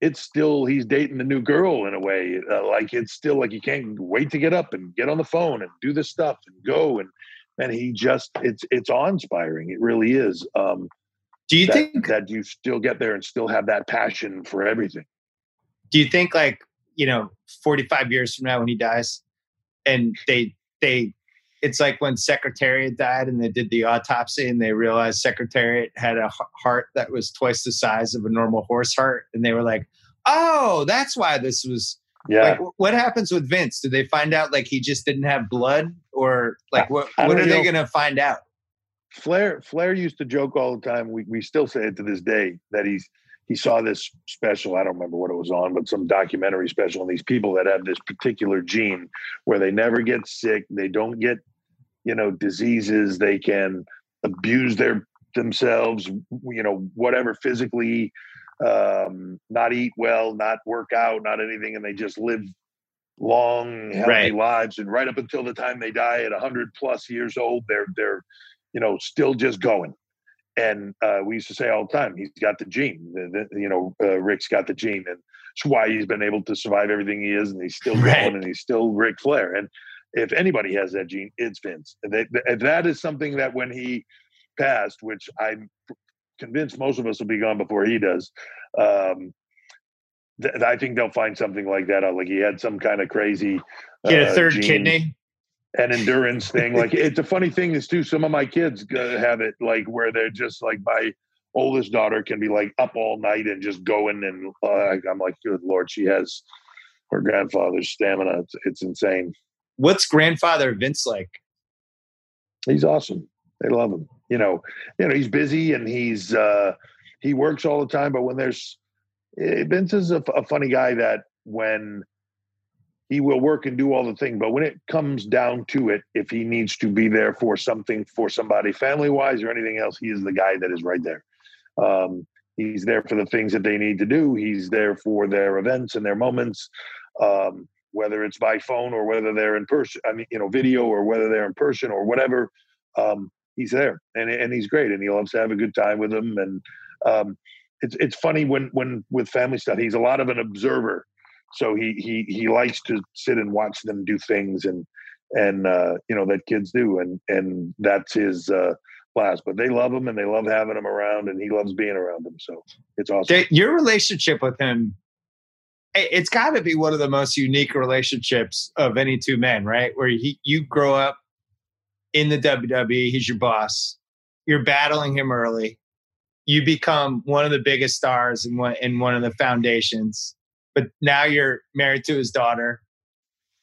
D: it's still he's dating the new girl in a way. Uh, like it's still like you can't wait to get up and get on the phone and do this stuff and go and and he just it's it's awe inspiring. It really is. Um,
C: Do you
D: that,
C: think?
D: that you still get there and still have that passion for everything?
C: Do you think like you know, forty five years from now when he dies, and they they, it's like when Secretariat died and they did the autopsy and they realized Secretariat had a heart that was twice the size of a normal horse heart, and they were like, oh, that's why this was.
D: Yeah,
C: Like, what happens with Vince? Do they find out like he just didn't have blood, or like what? What are they going to find out?
D: Flair Flair used to joke all the time. We we still say it to this day that he's he saw this special. I don't remember what it was on, but some documentary special on these people that have this particular gene where they never get sick, they don't get you know diseases, they can abuse their themselves, you know whatever physically, um, not eat well, not work out, not anything, and they just live long healthy
C: Right.
D: lives and right up until the time they die at 100 plus years old they're they're you know, still just going. And uh, we used to say all the time, he's got the gene. The, the, you know, uh, Ric's got the gene, and it's why he's been able to survive everything he is, and he's still [LAUGHS]
C: Right.
D: going, and he's still Ric Flair. And if anybody has that gene, it's Vince. And that, that- that is something that when he passed, which I'm convinced most of us will be gone before he does. Um, th- I think they'll find something like that out. Like he had some kind of crazy.
C: Get a
D: uh,
C: third
D: gene
C: kidney.
D: an endurance thing. Like [LAUGHS] it's a funny thing is too. Some of my kids uh, have it like where they're just like my oldest daughter can be like up all night and just going and uh, I'm like, good lord, she has her grandfather's stamina. It's, it's insane.
C: What's grandfather Vince like?
D: He's awesome. They love him. You know, you know he's busy and he's uh, he works all the time. But when there's eh, Vince is a, a funny guy that when he will work and do all the thing, but when it comes down to it, if he needs to be there for something for somebody family wise or anything else, he is the guy that is right there. Um, he's there for the things that they need to do. He's there for their events and their moments. Um, whether it's by phone or whether they're in person, I mean, you know, video or whether they're in person or whatever, um, he's there and, and he's great and he loves to have a good time with them. And um, it's it's funny when when with family stuff, he's a lot of an observer, so he he he likes to sit and watch them do things and and uh, you know that kids do and and that's his uh, blast. But they love him and they love having him around and he loves being around them. So it's awesome.
C: Your relationship with him, it's got to be one of the most unique relationships of any two men, right? Where he, you grow up in the WWE, he's your boss. You're battling him early. You become one of the biggest stars in one in one of the foundations. But now you're married to his daughter.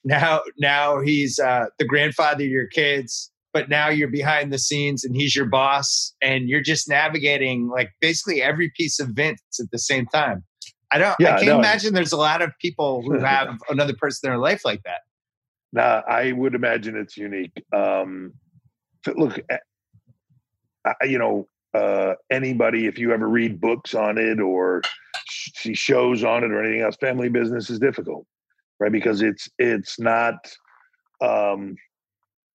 C: Now, now he's uh, the grandfather of your kids. But now you're behind the scenes and he's your boss, and you're just navigating like basically every piece of Vince at the same time. I don't.
D: Yeah,
C: I can't
D: no.
C: imagine there's a lot of people who [LAUGHS] have another person in their life like that.
D: Nah, I would imagine it's unique. Um, look, eh, I- you know, uh, anybody, if you ever read books on it or sh- see shows on it or anything else, family business is difficult, right? Because it's it's not. Um,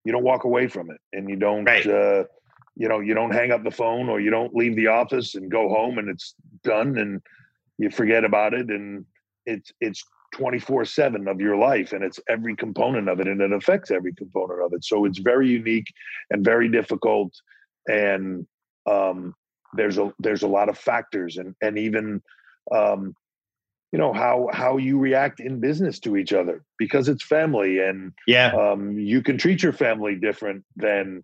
D: you don't walk away from it, and you don't.
C: Right.
D: Uh, you know, you don't hang up the phone or you don't leave the office and go home and it's done and you forget about it and it's it's 24 7 of your life and it's every component of it and it affects every component of it so it's very unique and very difficult and um, there's a there's a lot of factors and and even um, you know how how you react in business to each other because it's family and
C: Yeah.
D: um, you can treat your family different than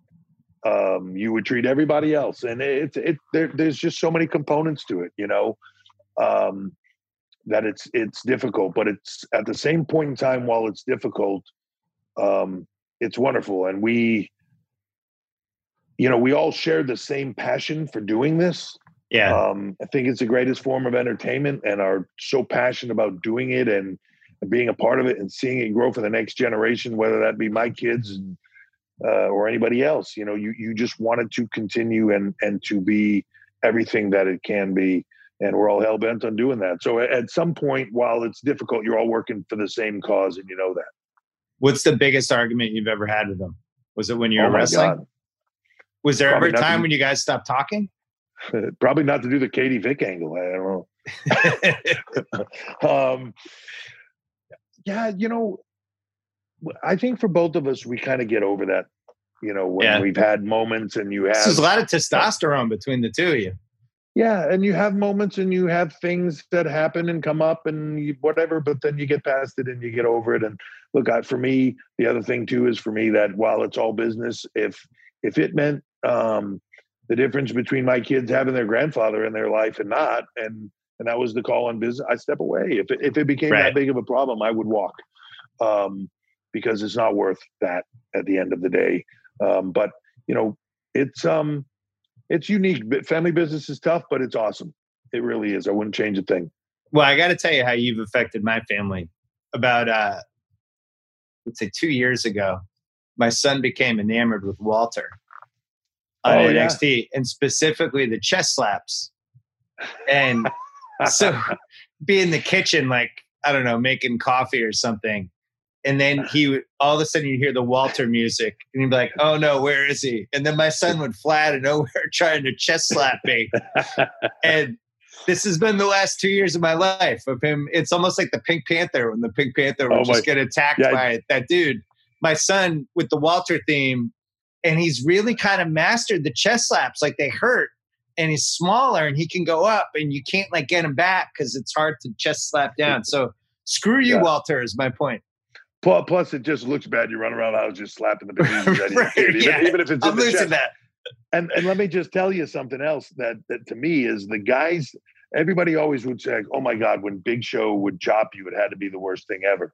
D: um, you would treat everybody else and it's it there, there's just so many components to it you know um, that it's it's difficult but it's at the same point in time while it's difficult um, it's wonderful and we you know we all share the same passion for doing this
C: Yeah.
D: um, I think it's the greatest form of entertainment and are so passionate about doing it and, and being a part of it and seeing it grow for the next generation, whether that be my kids and, uh, or anybody else. You know, you, you just want it to continue and, and to be everything that it can be. And we're all hell bent on doing that. So at, some point, while it's difficult, you're all working for the same cause and you know that.
C: What's the biggest argument you've ever had with them? Was it when you were
D: Oh
C: wrestling?
D: God.
C: Was there
D: Probably
C: ever a time when you guys stopped talking? [LAUGHS]
D: Probably not to do the Katie Vick angle. I don't know. [LAUGHS] um, yeah, you know, I think for both of us, we kind of get over that. You know, when
C: Yeah.
D: we've had moments and you have
C: There's a lot of testosterone between the two of you.
D: Yeah, and you have moments and you have things that happen and come up and you, whatever, but then you get past it and you get over it. And look, I, for me, the other thing too is for me that while it's all business, if if it meant um, the difference between my kids having their grandfather in their life and not, and and that was the call on business, I step away. If it, if it became
C: Right.
D: that big of a problem, I would walk um, because it's not worth that at the end of the day. Um, but you know, it's um, it's unique. But family business is tough, but it's awesome. It really is. I wouldn't change a thing.
C: Well, I got to tell you how you've affected my family. About uh, let's say two years ago, my son became enamored with Walter on
D: Oh, yeah.
C: NXT, and specifically the chest slaps. And so, [LAUGHS] be in the kitchen, like I don't know, making coffee or something, and then he [LAUGHS] would all of a sudden you hear the Walter music, and he'd be like, "Oh no, where is he?" And then my son would fly out of nowhere [LAUGHS] trying to chest slap me, [LAUGHS] and this has been the last two years of my life of him. It's almost like the Pink Panther when the Pink Panther oh, would
D: Oh,
C: just get attacked
D: Yeah.
C: by that dude. My son with the Walter theme, and he's really kind of mastered the chest slaps. Like they hurt, and he's smaller, and he can go up, and you can't like get him back because it's hard to chest slap down. So screw you,
D: Yeah.
C: Walter, is my point.
D: Plus, plus, it just looks bad. You run around the house just slapping the bejesus out of your
C: Right,
D: kid, even,
C: yeah.
D: even if it's
C: I'm
D: in the
C: losing
D: chest.
C: that.
D: And and let me just tell you something else that that to me is the guys. Everybody always would say, "Oh my God, when Big Show would chop you, it had to be the worst thing ever."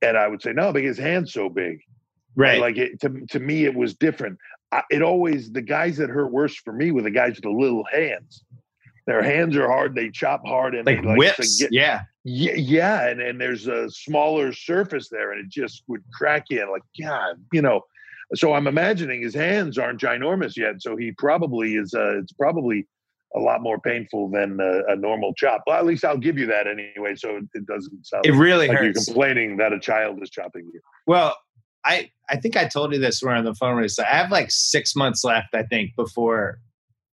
D: And I would say, "No, because his hand's so big."
C: Right.
D: Like it, to to me, it was different. I, it always the guys that hurt worse for me were the guys with the little hands. Their hands are hard. They chop hard and
C: like
D: they, like,
C: whips.
D: like,
C: yeah.
D: yeah, yeah, and and there's a smaller surface there, and it just would crack you. Like, God, you know. So I'm imagining his hands aren't ginormous yet, so he probably is. Uh, it's probably a lot more painful than a, a normal chop. Well, at least I'll give you that anyway, so it, doesn't sound
C: It really
D: like
C: hurts.
D: you're complaining that a child is chopping you.
C: Well, I I think I told you this when we we're on the phone with I have like six months left, I think, before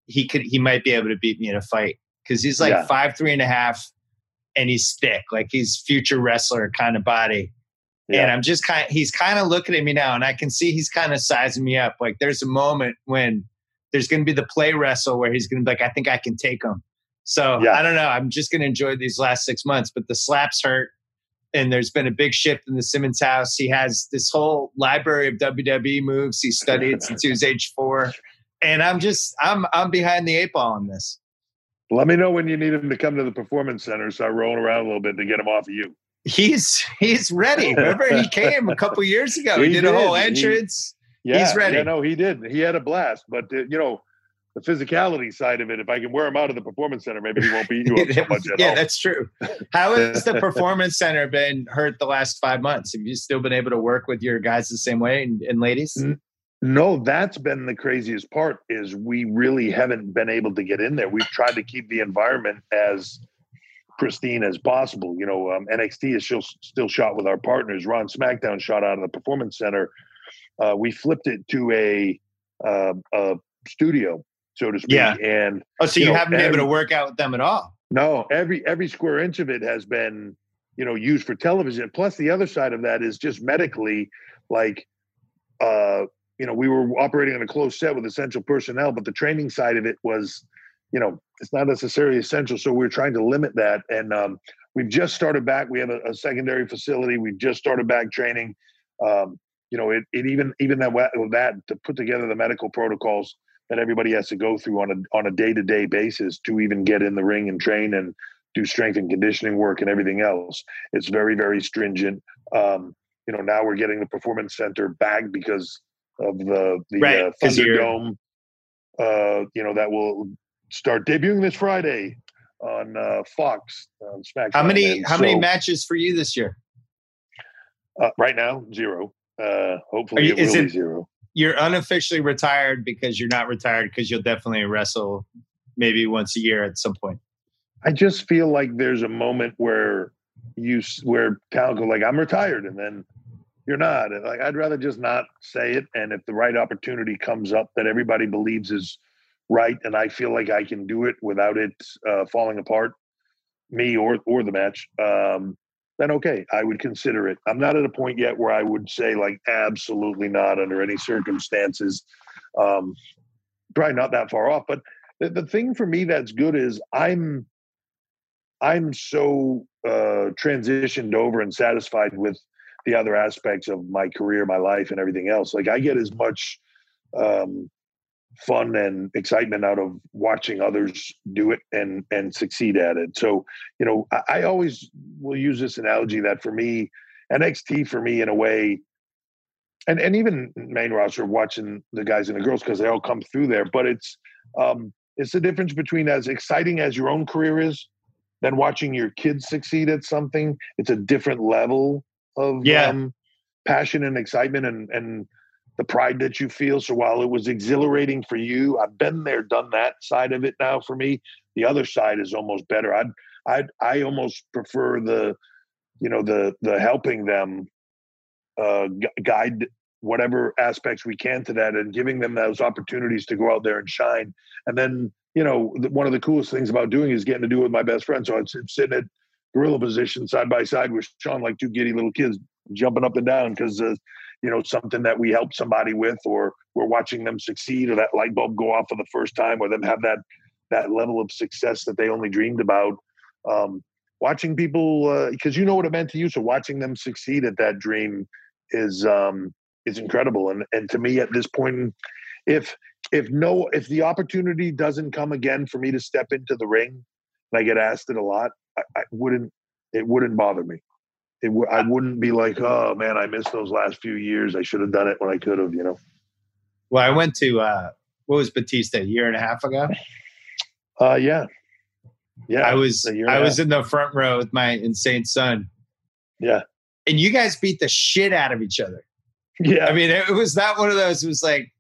C: he could he might be able to beat me in a fight. Because he's like
D: Yeah.
C: five, three and a half, and he's thick, like he's future wrestler kind of body. And I'm just kind he's kind of looking at me now, and I can see he's kind of sizing me up. Like there's a moment when there's gonna be the play wrestle where he's gonna be like, I think I can take him. So
D: Yeah.
C: I don't know. I'm just gonna enjoy these last six months, but the slaps hurt and there's been a big shift in the Simmons house. He has this whole library of WWE moves he studied since he was age four, and I'm just I'm I'm behind the eight ball on this.
D: Let me know when you need him to come to the performance center. Start rolling around a little bit to get him off of you.
C: He's he's ready. Remember he came a couple years ago. He,
D: He
C: did a whole
D: did. He-
C: entrance.
D: Yeah,
C: He's ready.
D: Yeah, no, he did. He had a blast. But uh, you know, the physicality side of it. If I can wear him out of the performance center, maybe he won't beat you up [LAUGHS] so much at
C: yeah,
D: all.
C: that's true. How has the [LAUGHS] performance center been hurt the last five months? Have you still been able to work with your guys the same way and, and ladies?
D: No, that's been the craziest part. Is we really haven't been able to get in there. We've tried to keep the environment as pristine as possible. You know, um, NXT is still still shot with our partners. Ron SmackDown shot out of the Performance Center. Uh, we flipped it to a, uh, a studio, so to speak.
C: Yeah.
D: And
C: Oh, so
D: you
C: you,
D: know,
C: haven't been able to work out with them at all?
D: no, every every square inch of it has been, you know, used for television. Plus, the other side of that is just medically, like, uh, you know, we were operating on a closed set with essential personnel, but the training side of it was, you know, it's not necessarily essential. So we're trying to limit that, and um, we've just started back. We have a, a secondary facility. We've just started back training. Um, you know, it, it even even that that to put together the medical protocols that everybody has to go through on a on a day to day basis to even get in the ring and train and do strength and conditioning work and everything else. It's very very stringent. Um, you know, now we're getting the performance center back because of the the
C: Right,
D: uh,
C: 'cause you're-
D: Thunderdome. Uh, you know that will start debuting this Friday on uh, Fox on SmackDown.
C: How many
D: And
C: how many matches for you this year?
D: uh, right now? Zero. Uh, hopefully,
C: you-
D: it will be
C: it-
D: zero.
C: You're unofficially retired because you're not retired because you'll definitely wrestle maybe once a year at some point.
D: I just feel like there's a moment where you where talent go like I'm retired, and then you're not. Like I'd rather just not say it. And if the right opportunity comes up that everybody believes is right, and I feel like I can do it without it uh, falling apart, me or or the match, um, then okay, I would consider it. I'm not at a point yet where I would say like absolutely not under any circumstances. Um, probably not that far off. But the, the thing for me that's good is I'm I'm so uh, transitioned over and satisfied with the other aspects of my career, my life, and everything else. Like I get as much um, fun and excitement out of watching others do it and and succeed at it. So you know, I, I always will use this analogy that for me, NXT for me in a way, and and even main roster watching the guys and the girls because they all come through there. But it's um, it's the difference between as exciting as your own career is, than watching your kids succeed at something. It's a different level of
C: Yeah.
D: um, passion and excitement and and the pride that you feel. So while it was exhilarating for you, I've been there, done that side of it now for me. The other side is almost better. I'd I I almost prefer the you know the the helping them uh gu- guide whatever aspects we can to that and giving them those opportunities to go out there and shine and then you know the, one of the coolest things about doing is getting to do it with my best friend so i'm sit- sitting at gorilla position side by side with shawn like two giddy little kids jumping up and down because uh, you know something that we helped somebody with or we're watching them succeed or that light bulb go off for the first time or them have that that level of success that they only dreamed about. Um, watching people because you know what it meant to you so watching them succeed at that dream is um is incredible. And and to me at this point if if no if the opportunity doesn't come again for me to step into the ring and i get asked it a lot i, I wouldn't it wouldn't bother me it w- i wouldn't be like oh man i missed those last few years i should have done it when i could have you know
C: Well, I went to uh, what was Batista a year and a half ago.
D: uh yeah yeah
C: I was
D: a year and
C: I was
D: half.
C: in the front row with my insane son,
D: yeah
C: and you guys beat the shit out of each other.
D: yeah
C: I mean, it was not one of those. It was like,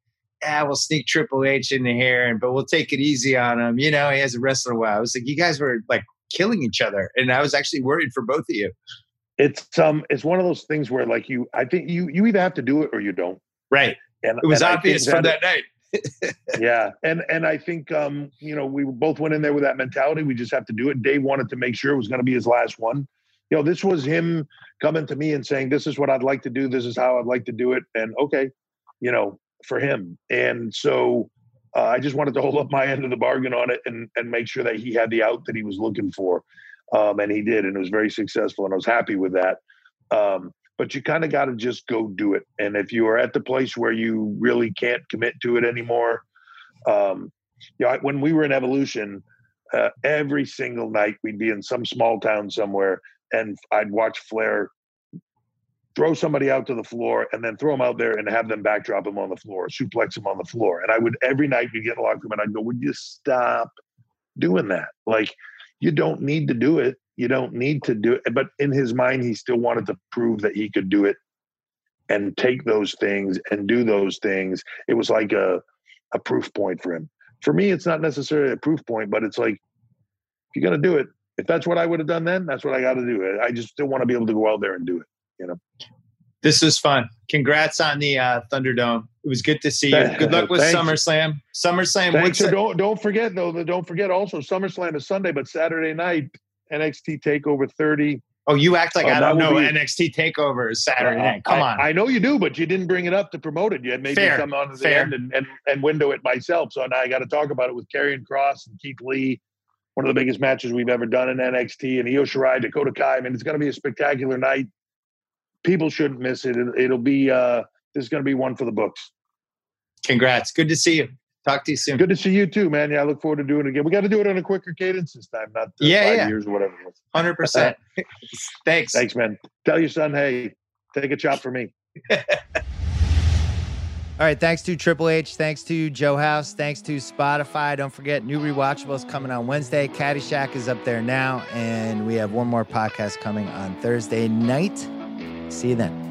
C: ah, we'll sneak Triple H in here, and but we'll take it easy on him. You know, he hasn't wrestled a while. I was like, you guys were like killing each other, and I was actually worried for both of you.
D: it's um it's one of those things where like you i think you you either have to do it or you don't
C: Right.
D: and
C: It was
D: and
C: obvious from that night. [LAUGHS]
D: yeah and and i think um you know we both went in there with that mentality we just have to do it dave wanted to make sure it was going to be his last one you know this was him coming to me and saying this is what i'd like to do this is how i'd like to do it and okay you know for him and so uh, i just wanted to [LAUGHS] hold up my end of the bargain on it and and make sure that he had the out that he was looking for um and he did and it was very successful and i was happy with that um but you kind of got to just go do it. And if you are at the place where you really can't commit to it anymore, um, you know, when we were in Evolution, uh, every single night we'd be in some small town somewhere, and I'd watch Flair throw somebody out to the floor and then throw them out there and have them backdrop them on the floor, suplex them on the floor. And I would every night we get in the locker room and I'd go, "Would you stop doing that? Like, you don't need to do it." you don't need to do it. But in his mind, he still wanted to prove that he could do it and take those things and do those things. It was like a, a proof point for him. For me, it's not necessarily a proof point, but it's like, if you're going to do it, if that's what I would have done then, that's what I got to do. I just still want to be able to go out there and do it. You know,
C: This was fun. Congrats on the uh, Thunderdome. It was good to see you. Good luck with
D: Thanks.
C: SummerSlam. SummerSlam.
D: Thanks. So don't don't forget though. Don't forget also SummerSlam is Sunday, but Saturday night NXT Takeover 30.
C: Oh, you act like
D: Oh,
C: I don't know.
D: be-
C: NXT Takeover is Saturday
D: Uh,
C: night. Come
D: I,
C: on.
D: I know you do, but you didn't bring it up to promote it. You had maybe
C: Fair,
D: come on to the
C: fair.
D: end and, and, and window it myself. So now I got to talk about it with Karrion Kross and Keith Lee, one of the biggest matches we've ever done in NXT, and Io Shirai, Dakota Kai. I mean, it's going to be a spectacular night. People shouldn't miss it. It- It'll be uh, this is going to be one for the books.
C: Congrats. Good to see you. Talk to you soon.
D: Good to see you too, man. Yeah, I look forward to doing it again. We got to do it on a quicker cadence this time, not uh,
C: Yeah,
D: five
C: yeah.
D: years or whatever.
C: Hundred percent. [LAUGHS] Thanks.
D: Thanks, man. Tell your son, hey, take a chop for me. [LAUGHS]
A: All right, thanks to Triple H, thanks to Joe House, thanks to Spotify. Don't forget, new rewatchables coming on Wednesday. Caddyshack is up there now, and we have one more podcast coming on Thursday night. See you then.